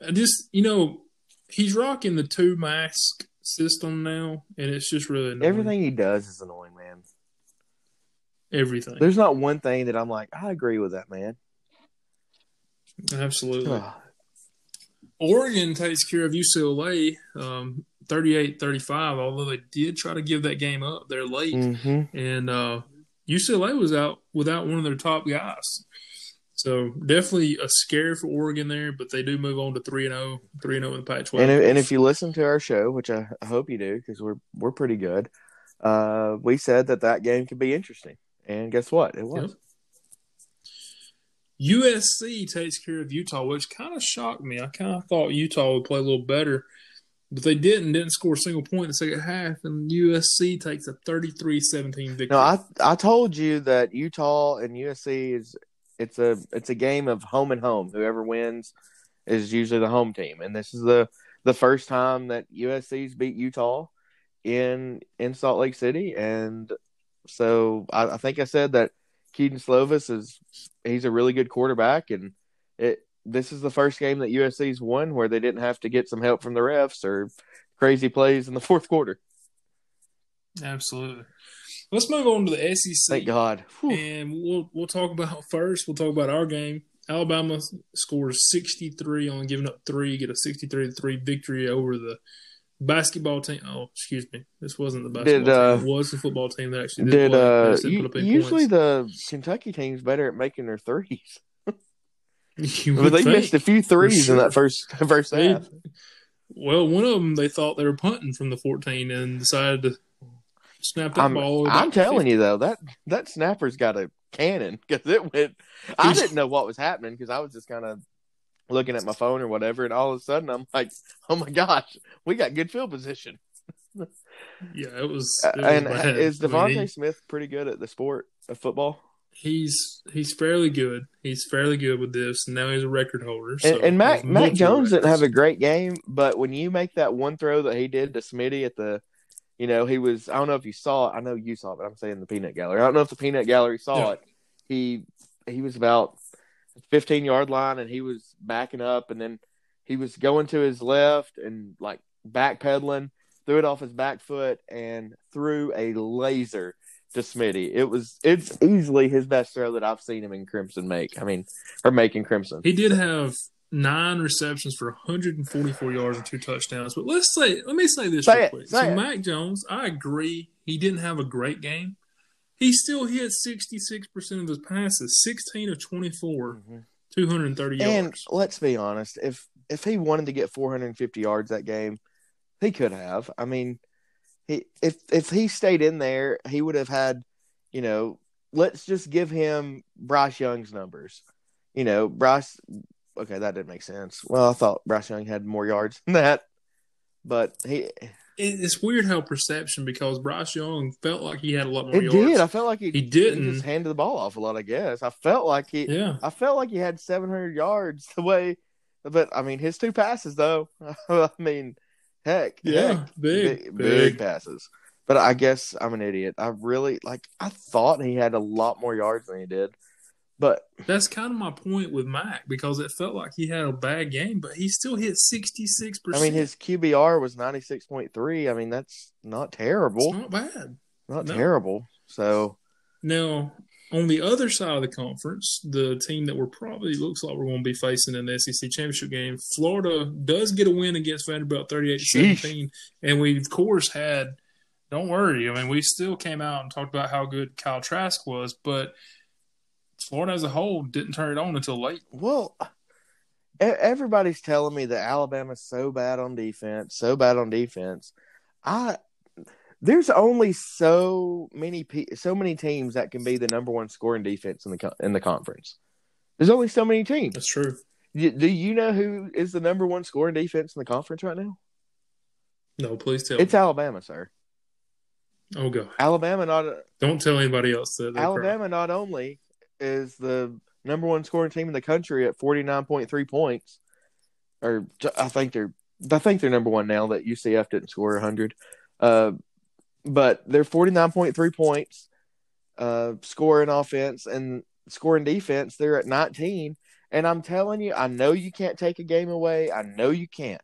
I just you know, he's rocking the two mask system now, and it's just really annoying. Everything he does is annoying, man. Everything. There's not one thing that I'm like, I agree with that, man. Absolutely. Oregon takes care of UCLA um, 38-35, although they did try to give that game up. They're late, hmm and uh, UCLA was out without one of their top guys. So definitely a scare for Oregon there, but they do move on to 3 and 0, 3 and 0 in the Pac-12. And if, and if you listen to our show, which I, I hope you do, because we're we're pretty good, uh, we said that that game could be interesting, and guess what? It was. USC takes care of Utah, which kind of shocked me. I kind of thought Utah would play a little better, but they didn't. Didn't score a single point in the second half, and USC takes a 33-17 victory. No, I I told you that Utah and USC is it's a it's a game of home and home. Whoever wins is usually the home team, and this is the the first time that USC's beat Utah in in Salt Lake City, and so I, I think I said that Kedon Slovis is he's a really good quarterback, and it this is the first game that USC's won where they didn't have to get some help from the refs or crazy plays in the fourth quarter. Absolutely. Let's move on to the SEC, Thank God. Whew. and we'll we'll talk about first. We'll talk about our game. Alabama scores 63, on giving up three, get a 63 3 victory over the basketball team. Oh, excuse me. This wasn't the basketball Did, uh, team. It was the football team that actually did, Did uh just didn't u- put up any usually points. the Kentucky team's better at making their threes, but they think. missed a few threes sure. in that first first They- half. well, one of them they thought they were punting from the 14 and decided to snap that I'm, ball. I'm telling you though that that snapper's got a cannon because it went. I didn't know what was happening because I was just kind of looking at my phone or whatever, and all of a sudden I'm like, "Oh my gosh, we got good field position." Yeah, it was. It was and bad. is I mean, Smith pretty good at the sport of football? He's he's fairly good. He's fairly good with this, and now he's a record holder. So And, and Mac has Mac multiple Jones didn't have a great game, but when you make that one throw that he did to Smitty at the, you know, he was. I don't know if you saw it. I know you saw it, but I'm saying the peanut gallery. I don't know if the peanut gallery saw Yeah. it. He he was about 15 yard line, and he was backing up, and then he was going to his left and like backpedaling, threw it off his back foot, and threw a laser to Smitty. It was it's easily his best throw that I've seen him in Crimson make. I mean, or making Crimson. He did have nine receptions for 144 yards and two touchdowns. But let's say, let me say this Say real it, quick. say so it. Mac Jones, I agree, he didn't have a great game. He still hit 66% of his passes, 16 of 24, mm-hmm. 230 And yards. And let's be honest, if if he wanted to get 450 yards that game, he could have. I mean, he if if he stayed in there, he would have had, you know, let's just give him Bryce Young's numbers. You know, Bryce okay, that didn't make sense. Well, I thought Bryce Young had more yards than that. But he It's weird how perception, because Bryce Young felt like he had a lot more it yards. did. I felt like he, He didn't. just handed the ball off a lot, I guess. I felt like he yeah. I felt like he had 700 yards the way, but I mean, his two passes though. I mean, heck, Yeah, heck, big, big, big. passes. But I guess I'm an idiot. I really like. I thought he had a lot more yards than he did, but That's kind of my point with Mac because it felt like he had a bad game, but he still hit 66%. I mean, his QBR was 96.3. I mean, that's not terrible. It's not bad. Not no. terrible. So Now, on the other side of the conference, the team that we're probably looks like we're going to be facing in the SEC championship game, Florida does get a win against Vanderbilt 38 17. And we, of course, had don't worry. I mean, we still came out and talked about how good Kyle Trask was, but Florida as a whole didn't turn it on until late. Well, everybody's telling me that Alabama's so bad on defense, so bad on defense. I there's only so many pe- so many teams that can be the number one scoring defense in the co- in the conference. There's only so many teams. That's true. Y- Do you know who is the number one scoring defense in the conference right now? No, please tell It's me. Alabama, sir. Oh, God. Alabama not Don't tell anybody else that. Alabama not only is the number one scoring team in the country at 49.3 points or I think they're I think they're number 1 now that UCF didn't score 100. Uh but they're 49.3 points uh scoring offense and scoring defense they're at 19 and I'm telling you I know you can't take a game away. I know you can't.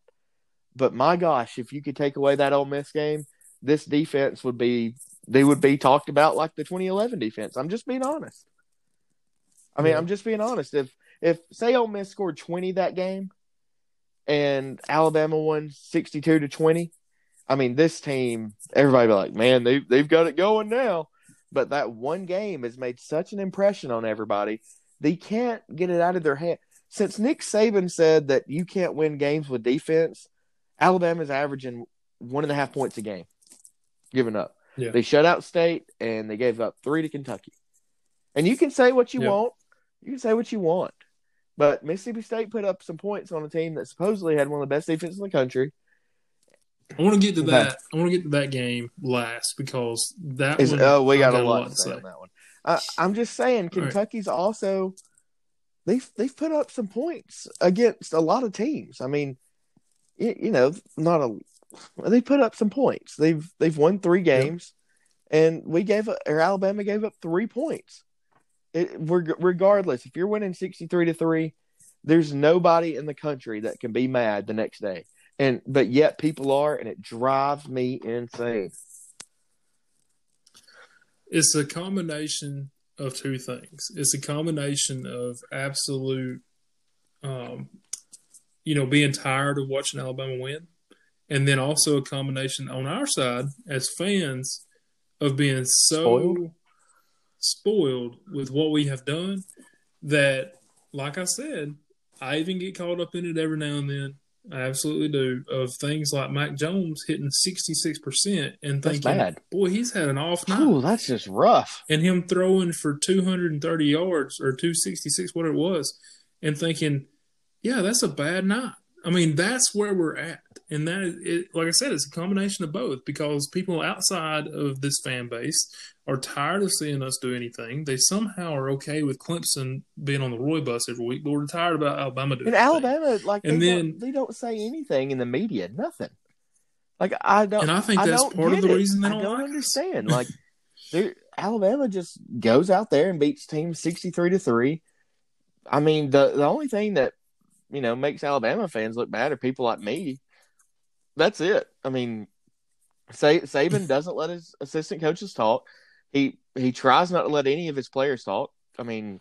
But my gosh, if you could take away that Ole Miss game, this defense would be they would be talked about like the 2011 defense. I'm just being honest. I mean, Yeah. I'm just being honest. If if say Ole Miss scored 20 that game, and Alabama won 62 to 20, I mean, this team, everybody be like, man, they they've got it going now. But that one game has made such an impression on everybody. They can't get it out of their hand. Since Nick Saban said that you can't win games with defense, Alabama's averaging one and a half points a game, giving up. Yeah. They shut out State and they gave up three to Kentucky. And you can say what you Yeah. want. You can say what you want. But Mississippi State put up some points on a team that supposedly had one of the best defenses in the country. I want to get to Okay. that. I want to get to that game last because that Is, oh, we I've got, a lot to say on that one. Uh, I'm just saying, right. Kentucky's also they've they've put up some points against a lot of teams. I mean, you, you know, not a they put up some points. They've they've won three games, and we gave or Alabama gave up three points. It, regardless, if you're winning sixty three to three, there's nobody in the country that can be mad the next day. And but yet people are, and it drives me insane. It's a combination of two things. It's a combination of absolute, um, you know, being tired of watching Alabama win, and then also a combination on our side as fans of being so Spoiled? spoiled with what we have done that, like I said, I even get caught up in it every now and then. I absolutely do. Of things like Mac Jones hitting sixty six percent and thinking, boy, he's had an off night Ooh, that's just rough. and him throwing for 230 yards or 266, what it was, and thinking, yeah, that's a bad night. I mean, that's where we're at. And that is, it, like I said, it's a combination of both because people outside of this fan base are tired of seeing us do anything. They somehow are okay with Clemson being on the Roy bus every week, but we're tired about Alabama doing In anything. Alabama, like And they, then- don't, they don't say anything in the media, nothing. Like I don't, And I think that's don't part of the it. reason they don't don't like us. understand. Like, they're- Alabama just goes out there and beats teams sixty three to three. I mean, the the only thing that you know makes Alabama fans look bad are people like me. That's it. I mean, Sa- Saban doesn't let his assistant coaches talk. He he tries not to let any of his players talk. I mean,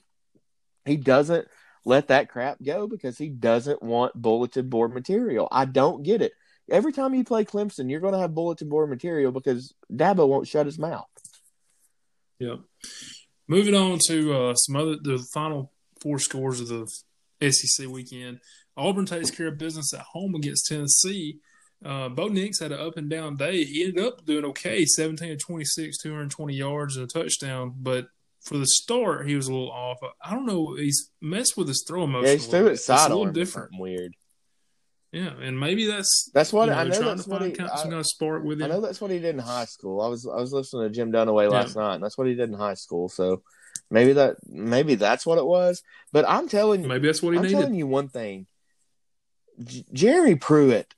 he doesn't let that crap go because he doesn't want bulletin board material. I don't get it. Every time you play Clemson, you're going to have bulletin board material because Dabo won't shut his mouth. Yep. Moving on to uh, some other the final four scores of the SEC weekend. Auburn takes care of business at home against Tennessee. Uh, Bo Nix had an up and down day. He ended up doing okay, 17 to 26, 220 yards and a touchdown. But for the start, he was a little off. I don't know. He's messed with his throw motion. Yeah, he's threw it It's a little different. Weird. Yeah, and maybe that's That's what you know, I know. trying That's to what find he. kind- I, some kind of spark with I know that's what he did in high school. I was I was listening to Jim Dunaway last night, and that's what he did in high school. So maybe that maybe that's what it was. But I'm telling you, Maybe that's what he needed. I'm needed. telling you one thing. J- Jeremy Pruitt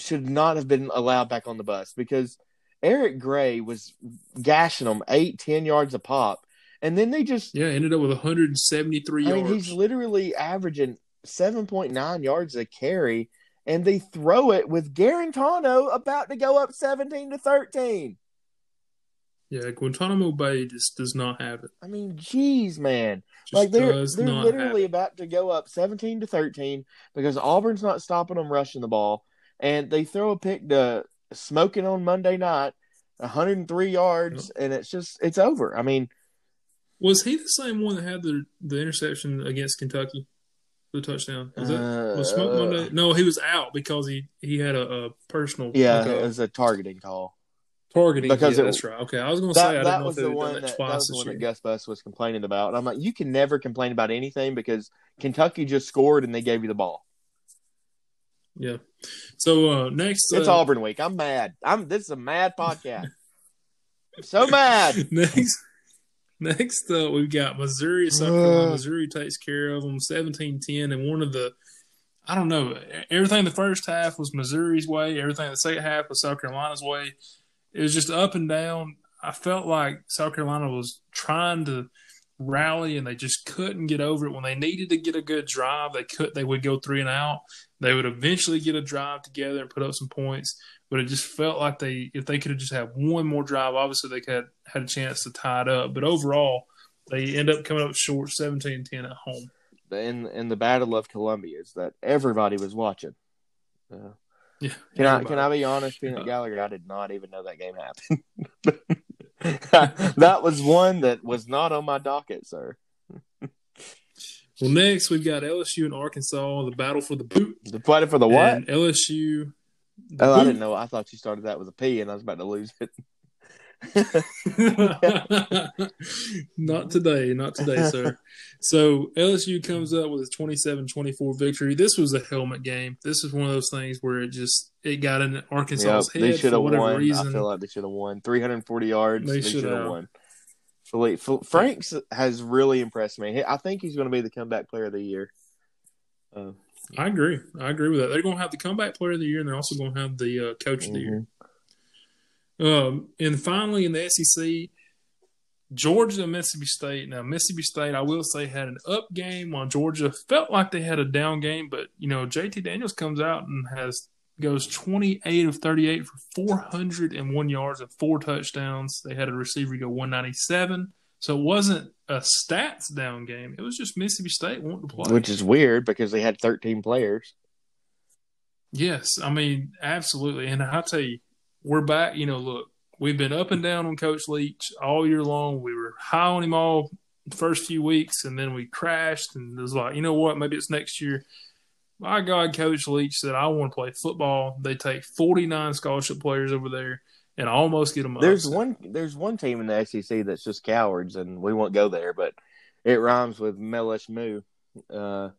should not have been allowed back on the bus because Eric Gray was gashing them eight, ten yards a pop, and then they just. yeah, ended up with 173 I yards. mean, he's literally averaging seven point nine yards a carry, and they throw it with Guarantano about to go up seventeen to thirteen. yeah, Guantanamo Bay just does not have it. I mean, geez, man. Just like they're they're literally about to go up 17 to 13 because Auburn's not stopping them rushing the ball and they throw a pick to smoking on Monday night 103 yards, and it's just it's over. I mean, Was he the same one that had the the interception against Kentucky, the touchdown? Was that was Smoke uh, Monday? No, he was out because he he had a, a personal yeah, like a it was a targeting call. targeting. because yeah, it- that's right. Okay, I was going to say That, didn't that was the one that, that was the one that Gus Bus was complaining about. And I'm like, you can never complain about anything because Kentucky just scored and they gave you the ball. Yeah. So uh, next, It's uh, Auburn week. I'm mad. I'm this is a mad podcast. so mad. next. Next up, we've got Missouri. South Carolina. Missouri takes care of them 17-10. And one of the, I don't know, everything the first half was Missouri's way. Everything the second half was South Carolina's way. It was just up and down. I felt like South Carolina was trying to rally and they just couldn't get over it. When they needed to get a good drive, they could. They would go three and out. They would eventually get a drive together and put up some points. But it just felt like they, if they could have just had one more drive, obviously they could have had a chance to tie it up. But overall, they end up coming up short, 17-10 at home. In in the Battle of Columbia is that everybody was watching. Uh, Yeah. can I can I be honest, Peanut Uh, Gallagher? I did not even know that game happened. that was one that was not on my docket, sir. Well, next we've got LSU and Arkansas, the battle for the boot. The fight for the what? And LSU. Oh, I didn't know. I thought you started that with a P, and I was about to lose it. not today, not today, sir. So LSU comes up with a 27-24 victory. This was a helmet game. This is one of those things where it just it got in Yep, Arkansas's they head should for whatever won. reason. I feel like they should have won. 340 yards. They They, should have. won. Feleipe, Phil- Franks has really impressed me. I think he's going to be the comeback player of the year. Uh, I agree. I agree with that. They're going to have the comeback player of the year, and they're also going to have the uh, coach of the year. Um, and finally, in the SEC, Georgia and Mississippi State. Now, Mississippi State, I will say, had an up game, while Georgia felt like they had a down game. But you know, JT Daniels comes out and has goes twenty eight of thirty eight for four hundred and one yards and four touchdowns. They had a receiver go one ninety seven. So it wasn't a stats down game. It was just Mississippi State wanting to play. which is weird because they had 13 players. Yes, I mean absolutely, and I tell you, we're back. You know, look, we've been up and down on Coach Leach all year long. We were high on him all the first few weeks, and then we crashed. And it was like, you know what? Maybe it's next year. My God, Coach Leach said, "I want to play football." They take forty nine scholarship players over there, and almost get them. There's upset. one. There's one team in the SEC that's just cowards, and we won't go there. But it rhymes with Mellish Moo. Uh,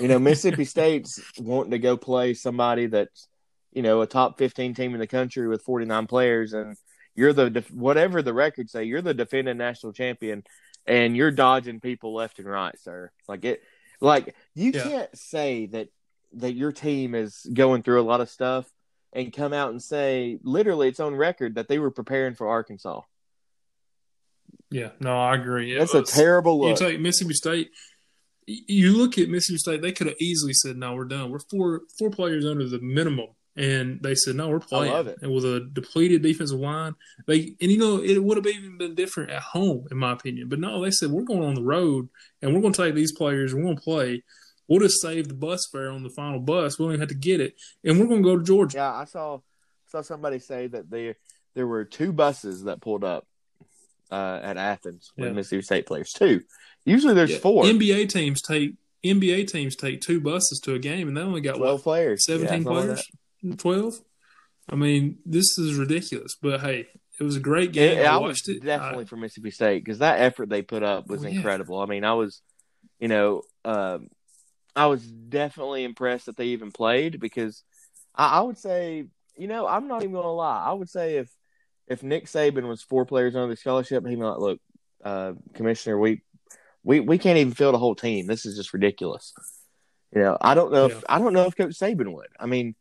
you know, Mississippi State's wanting to go play somebody that's you know a top 15 team in the country with 49 players, and you're the whatever the records say, you're the defending national champion, and you're dodging people left and right, sir. Like it, like you Yeah. can't say that that your team is going through a lot of stuff and come out and say literally it's on record that they were preparing for Arkansas. Yeah, no, I agree. It That's a was- terrible You look. take Mississippi State. You look at Mississippi State; they could have easily said, "No, we're done. We're four four players under the minimum," and they said, "No, we're playing." love it. And with a depleted defensive line, they and you know it would have even been different at home, in my opinion. But no, they said we're going on the road and we're going to take these players. and We're going to play. We'll just save the bus fare on the final bus. We don't even have to get it, and we're going to go to Georgia. yeah, I saw saw somebody say that there there were two buses that pulled up uh, at Athens with Yeah. Mississippi State players. Two. Usually there's four. NBA teams take NBA teams take two buses to a game, and they only got what 12 players. 17 Yeah, players? 12? I mean, this is ridiculous. But hey, it was a great game. Yeah, I I watched it. definitely for Mississippi State because that effort they put up was yeah. incredible. I mean, I was, you know, um, I was definitely impressed that they even played because I, I would say, you know, I'm not even going to lie. I would say if if Nick Saban was four players under the scholarship, he'd be like, "Look, uh, Commissioner, we we we can't even field a whole team. This is just ridiculous." You know, I don't know Yeah. if I don't know if Coach Saban would. I mean,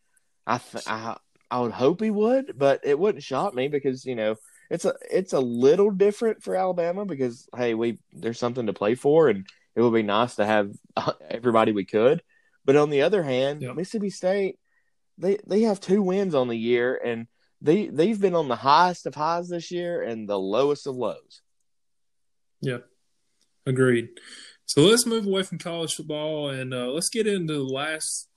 I th- I I would hope he would, but it wouldn't shock me because you know it's a it's a little different for Alabama because hey, we there's something to play for, and it would be nice to have everybody we could. But on the other hand, Yeah. Mississippi State they they have two wins on the year, and they they've been on the highest of highs this year and the lowest of lows. Yeah, agreed. So let's move away from college football and uh, let's get into the last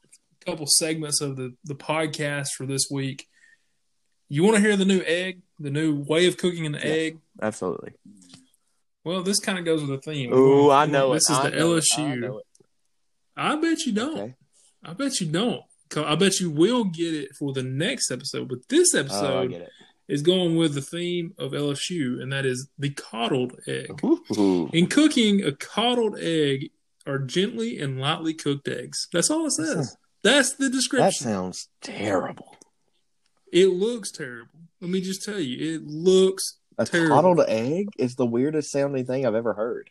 couple segments of the, the podcast for this week. You want to hear the new egg? the new way of cooking an Yes. egg. Absolutely. Well, this kind of goes with the theme. Ooh, I know it. This it. is I the. LSU. I. I bet you don't. Okay. I bet you don't. I bet you will get it for the next episode. But this Oh, episode it. is going with the theme of LSU, and that is the coddled egg. Ooh. In cooking, a coddled egg are gently and lightly cooked eggs. That's all it says. That's the description. That sounds terrible. It looks terrible. Let me just tell you, it looks. A Terrible. coddled egg is the weirdest sounding thing I've ever heard.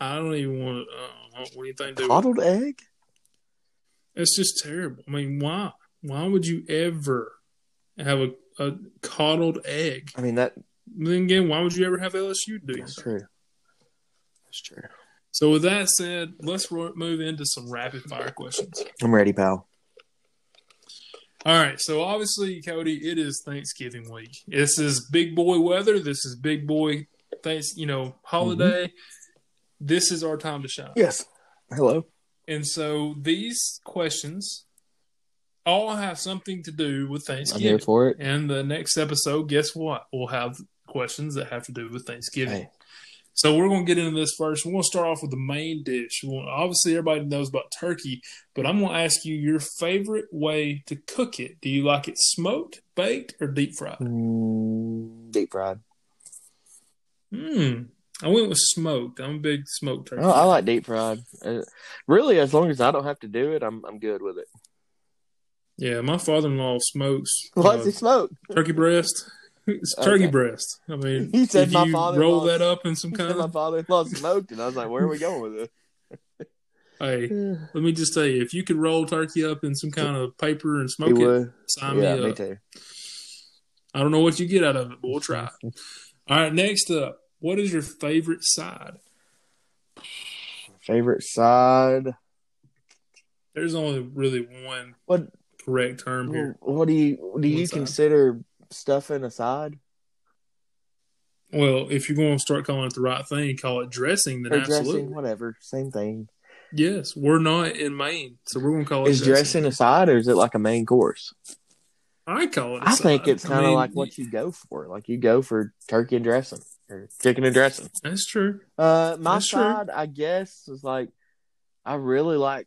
I don't even want to. Uh, what do you think? dude? Coddled egg? It's just terrible. I mean, why? Why would you ever have a, a coddled egg? I mean that Then again, why would you ever have LSU do that's that? true. That's true. So with that said, let's ro- move into some rapid fire questions. I'm ready, pal. All right. So obviously, Cody, it is Thanksgiving week. This is big boy weather. This is big boy thanks. You know, holiday. Mm-hmm. This is our time to shine. Yes. Hello. And so these questions all have something to do with Thanksgiving. I'm here for it. And the next episode, guess what? We'll have questions that have to do with Thanksgiving. Hey, So we're going to get into this first. We're going to start off with the main dish. Obviously, everybody knows about turkey, but I'm going to ask you your favorite way to cook it. Do you like it smoked, baked, or deep fried? mm, deep fried. Hmm. I went with smoked. I'm a big smoked turkey. Oh, I like deep fried. Uh, really, as long as I don't have to do it, I'm I'm good with it. yeah, my father-in-law smokes What's uh, he smoke? turkey breast. It's turkey Okay. breast. I mean, He said my you father-in-law- roll that up in some kind Of... my father-in-law smoked, and I was like, "Where are we going with this?" hey, this?" let me just tell you, if you could roll turkey up in some kind of paper and smoke it, sign Yeah, me me up. too. I don't know what you get out of it, but we'll try. All right, next up, what is your favorite side? Favorite side? There's only really one What? correct term here. What do you do? You side? consider stuffing a side Well, if you're going to start calling it the right thing, call it dressing, then or absolutely. dressing? Whatever, same thing. Yes, we're not in Maine, so we're going to call it Is dressing a side or is it like a main course? I call it. I I think it's kind of like what you go for. Like you go for turkey and dressing or chicken and dressing. That's true. Uh, my That's true. side, I guess, is like I really like.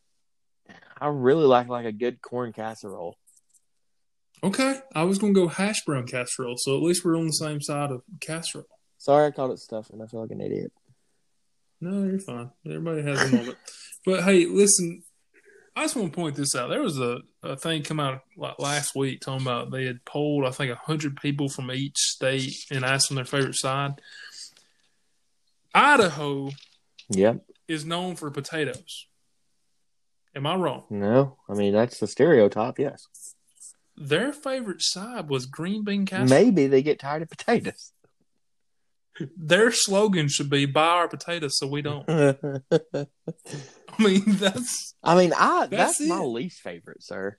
I really like like a good corn casserole. Okay, I was going to go hash brown casserole, so at least we're on the same side of casserole. Sorry, I called it stuffing. I feel like an idiot. No, you're fine. Everybody has a moment. but hey, listen, I just want to point this out. There was a, a thing come out like last week talking about they had polled, I think, 100 people from each state and asked them their favorite side. Idaho Yep. is known for potatoes. Am I wrong? No, I mean that's the stereotype. Yes. Their favorite side was green bean casserole. Maybe they get tired of potatoes. Their slogan should be "Buy our potatoes so we don't." I mean, that's I mean, I That's that's, my least favorite, sir.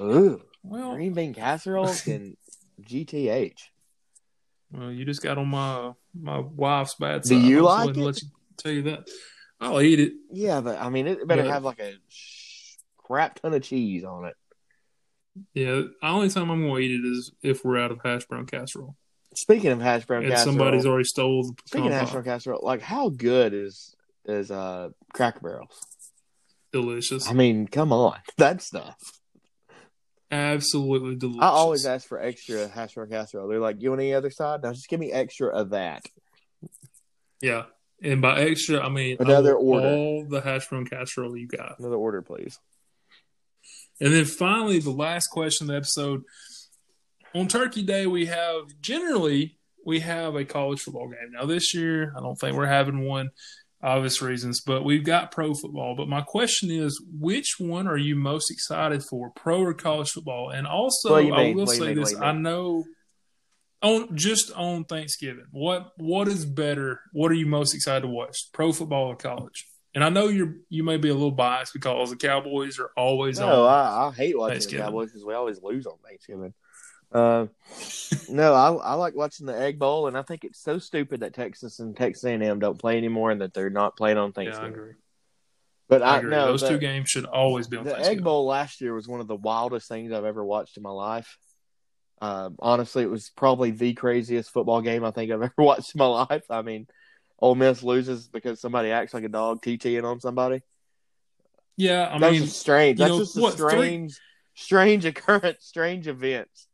Ooh, well. green bean casserole and GTH. Well, you just got on my my wife's bad side. Do you like it? Let you tell you that. I'll eat it. Yeah, but I mean, it better But- have like a crap ton of cheese on it. Yeah, the only time I'm going to eat it is if we're out of hash brown casserole Speaking of hash brown and casserole, somebody's already stole the speaking of hash brown casserole, like how good is is uh Cracker Barrels? Delicious, I mean, come on, that stuff. absolutely delicious. I always ask for extra hash brown casserole. They're like, "You want any other side? No, just give me extra of that." yeah, and by extra I mean Another order. all the hash brown casserole you got. Another order, please. And then finally, the last question of the episode. On Turkey Day, we have generally we have a college football game. Now this year, I don't think we're having one, obvious reasons, but we've got pro football. But my question is, which one are you most excited for, pro or college football? And also, What do you I mean? will say mean? this: What do you I know on just on Thanksgiving, what what is better? What are you most excited to watch, pro football or college? And I know you're you may be a little biased because the Cowboys are always No, on. I, I hate watching the Cowboys because we always lose on Thanksgiving. Uh, no, I, I like watching the Egg Bowl, and I think it's so stupid that Texas and Texas A&M don't play anymore, and that they're not playing on Yeah, I Thanksgiving. agree. but I I, agree. no, Those two games should always be on the Egg Bowl last year was one of the wildest things I've ever watched in my life. Um, honestly, it was probably the craziest football game I think I've ever watched in my life. I mean, Ole Miss loses because somebody acts like a dog TTing on somebody. Yeah, I That's mean, just strange. That's know, just a what, three- strange, strange occurrence, strange events.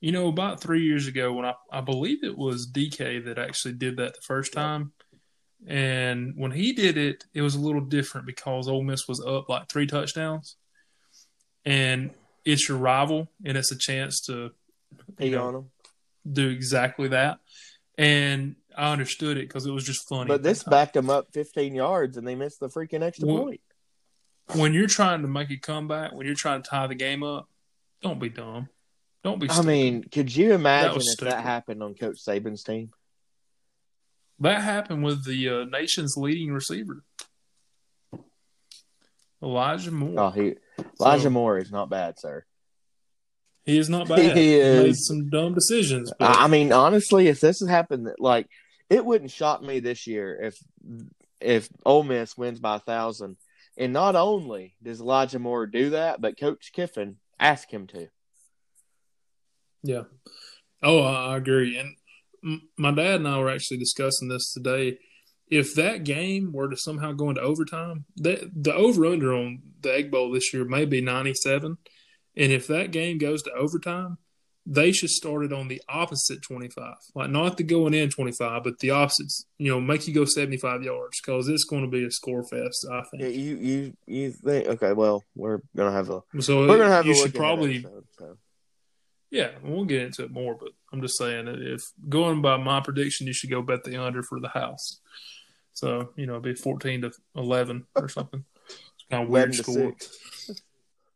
You know, about three years ago, when I, I believe it was DK that actually did that the first time, and when he did it, it was a little different because Ole Miss was up like three touchdowns, and it's your rival, and it's a chance to Pee know, do exactly that. And I understood it because it was just funny. But this backed them up 15 yards, and they missed the freaking extra Well, point. when you're trying to make a comeback, when you're trying to tie the game up, don't be dumb. Don't be. I mean, could you imagine was if stupid. that happened on Coach Saban's team? that happened with the uh, nation's leading receiver, Elijah Moore. Oh, he Elijah So- Moore is not bad, sir. He is not bad. He He made is. some dumb decisions, but I I mean, honestly, if this has happened, like it wouldn't shock me this year if if Ole Miss wins by a thousand. And not only does Elijah Moore do that, but Coach Kiffin asked him to. yeah. Oh, I, agree. And my dad and I were actually discussing this today. If that game were to somehow go into overtime, that the over under on the Egg Bowl this year may be ninety seven, and if that game goes to overtime, they should start it on the opposite 25. Like not the going in 25, but the opposites, you know, make you go 75 yards because it's going to be a score fest, I think. Yeah, you you you think? Okay, well, we're gonna have a So we're gonna have you a should probably, episode, so. yeah, we'll get into it more, but I'm just saying that if going by my prediction, you should go bet the under for the house. So, you know, it'd be 14 to 11 or something. It's kind of weird score.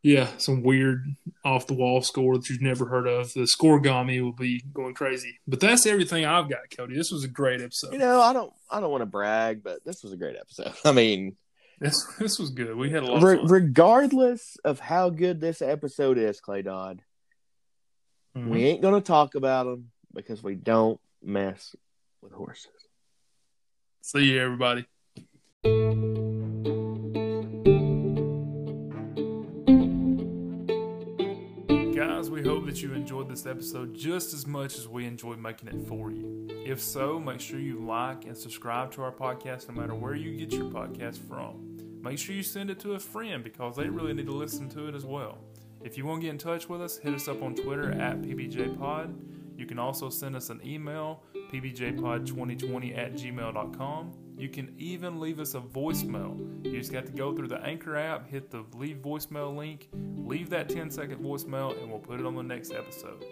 Yeah, some weird off the wall score that you've never heard of. The scorigami will be going crazy. But that's everything I've got, Cody. This was a great episode. You know, I don't I don't want to brag, but this was a great episode. I mean, This this was good. We had a lot re- of fun. regardless of how good this episode is, Clay Dodd, Mhm. we ain't gonna talk about them because we don't mess with horses. See you, everybody. We hope that you enjoyed this episode just as much as we enjoyed making it for you. If so, make sure you like and subscribe to our podcast no matter where you get your podcast from. Make sure you send it to a friend because they really need to listen to it as well. If you want to get in touch with us, hit us up on Twitter at PBJPod. You can also send us an email, pbjpod2020 at gmail.com. You can even leave us a voicemail. You just got to go through the Anchor app, hit the leave voicemail link, leave that 10 second voicemail, and we'll put it on the next episode.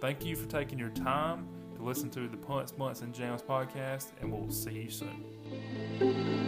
Thank you for taking your time to listen to the Punts, Bunts, and Jams podcast, and we'll see you soon.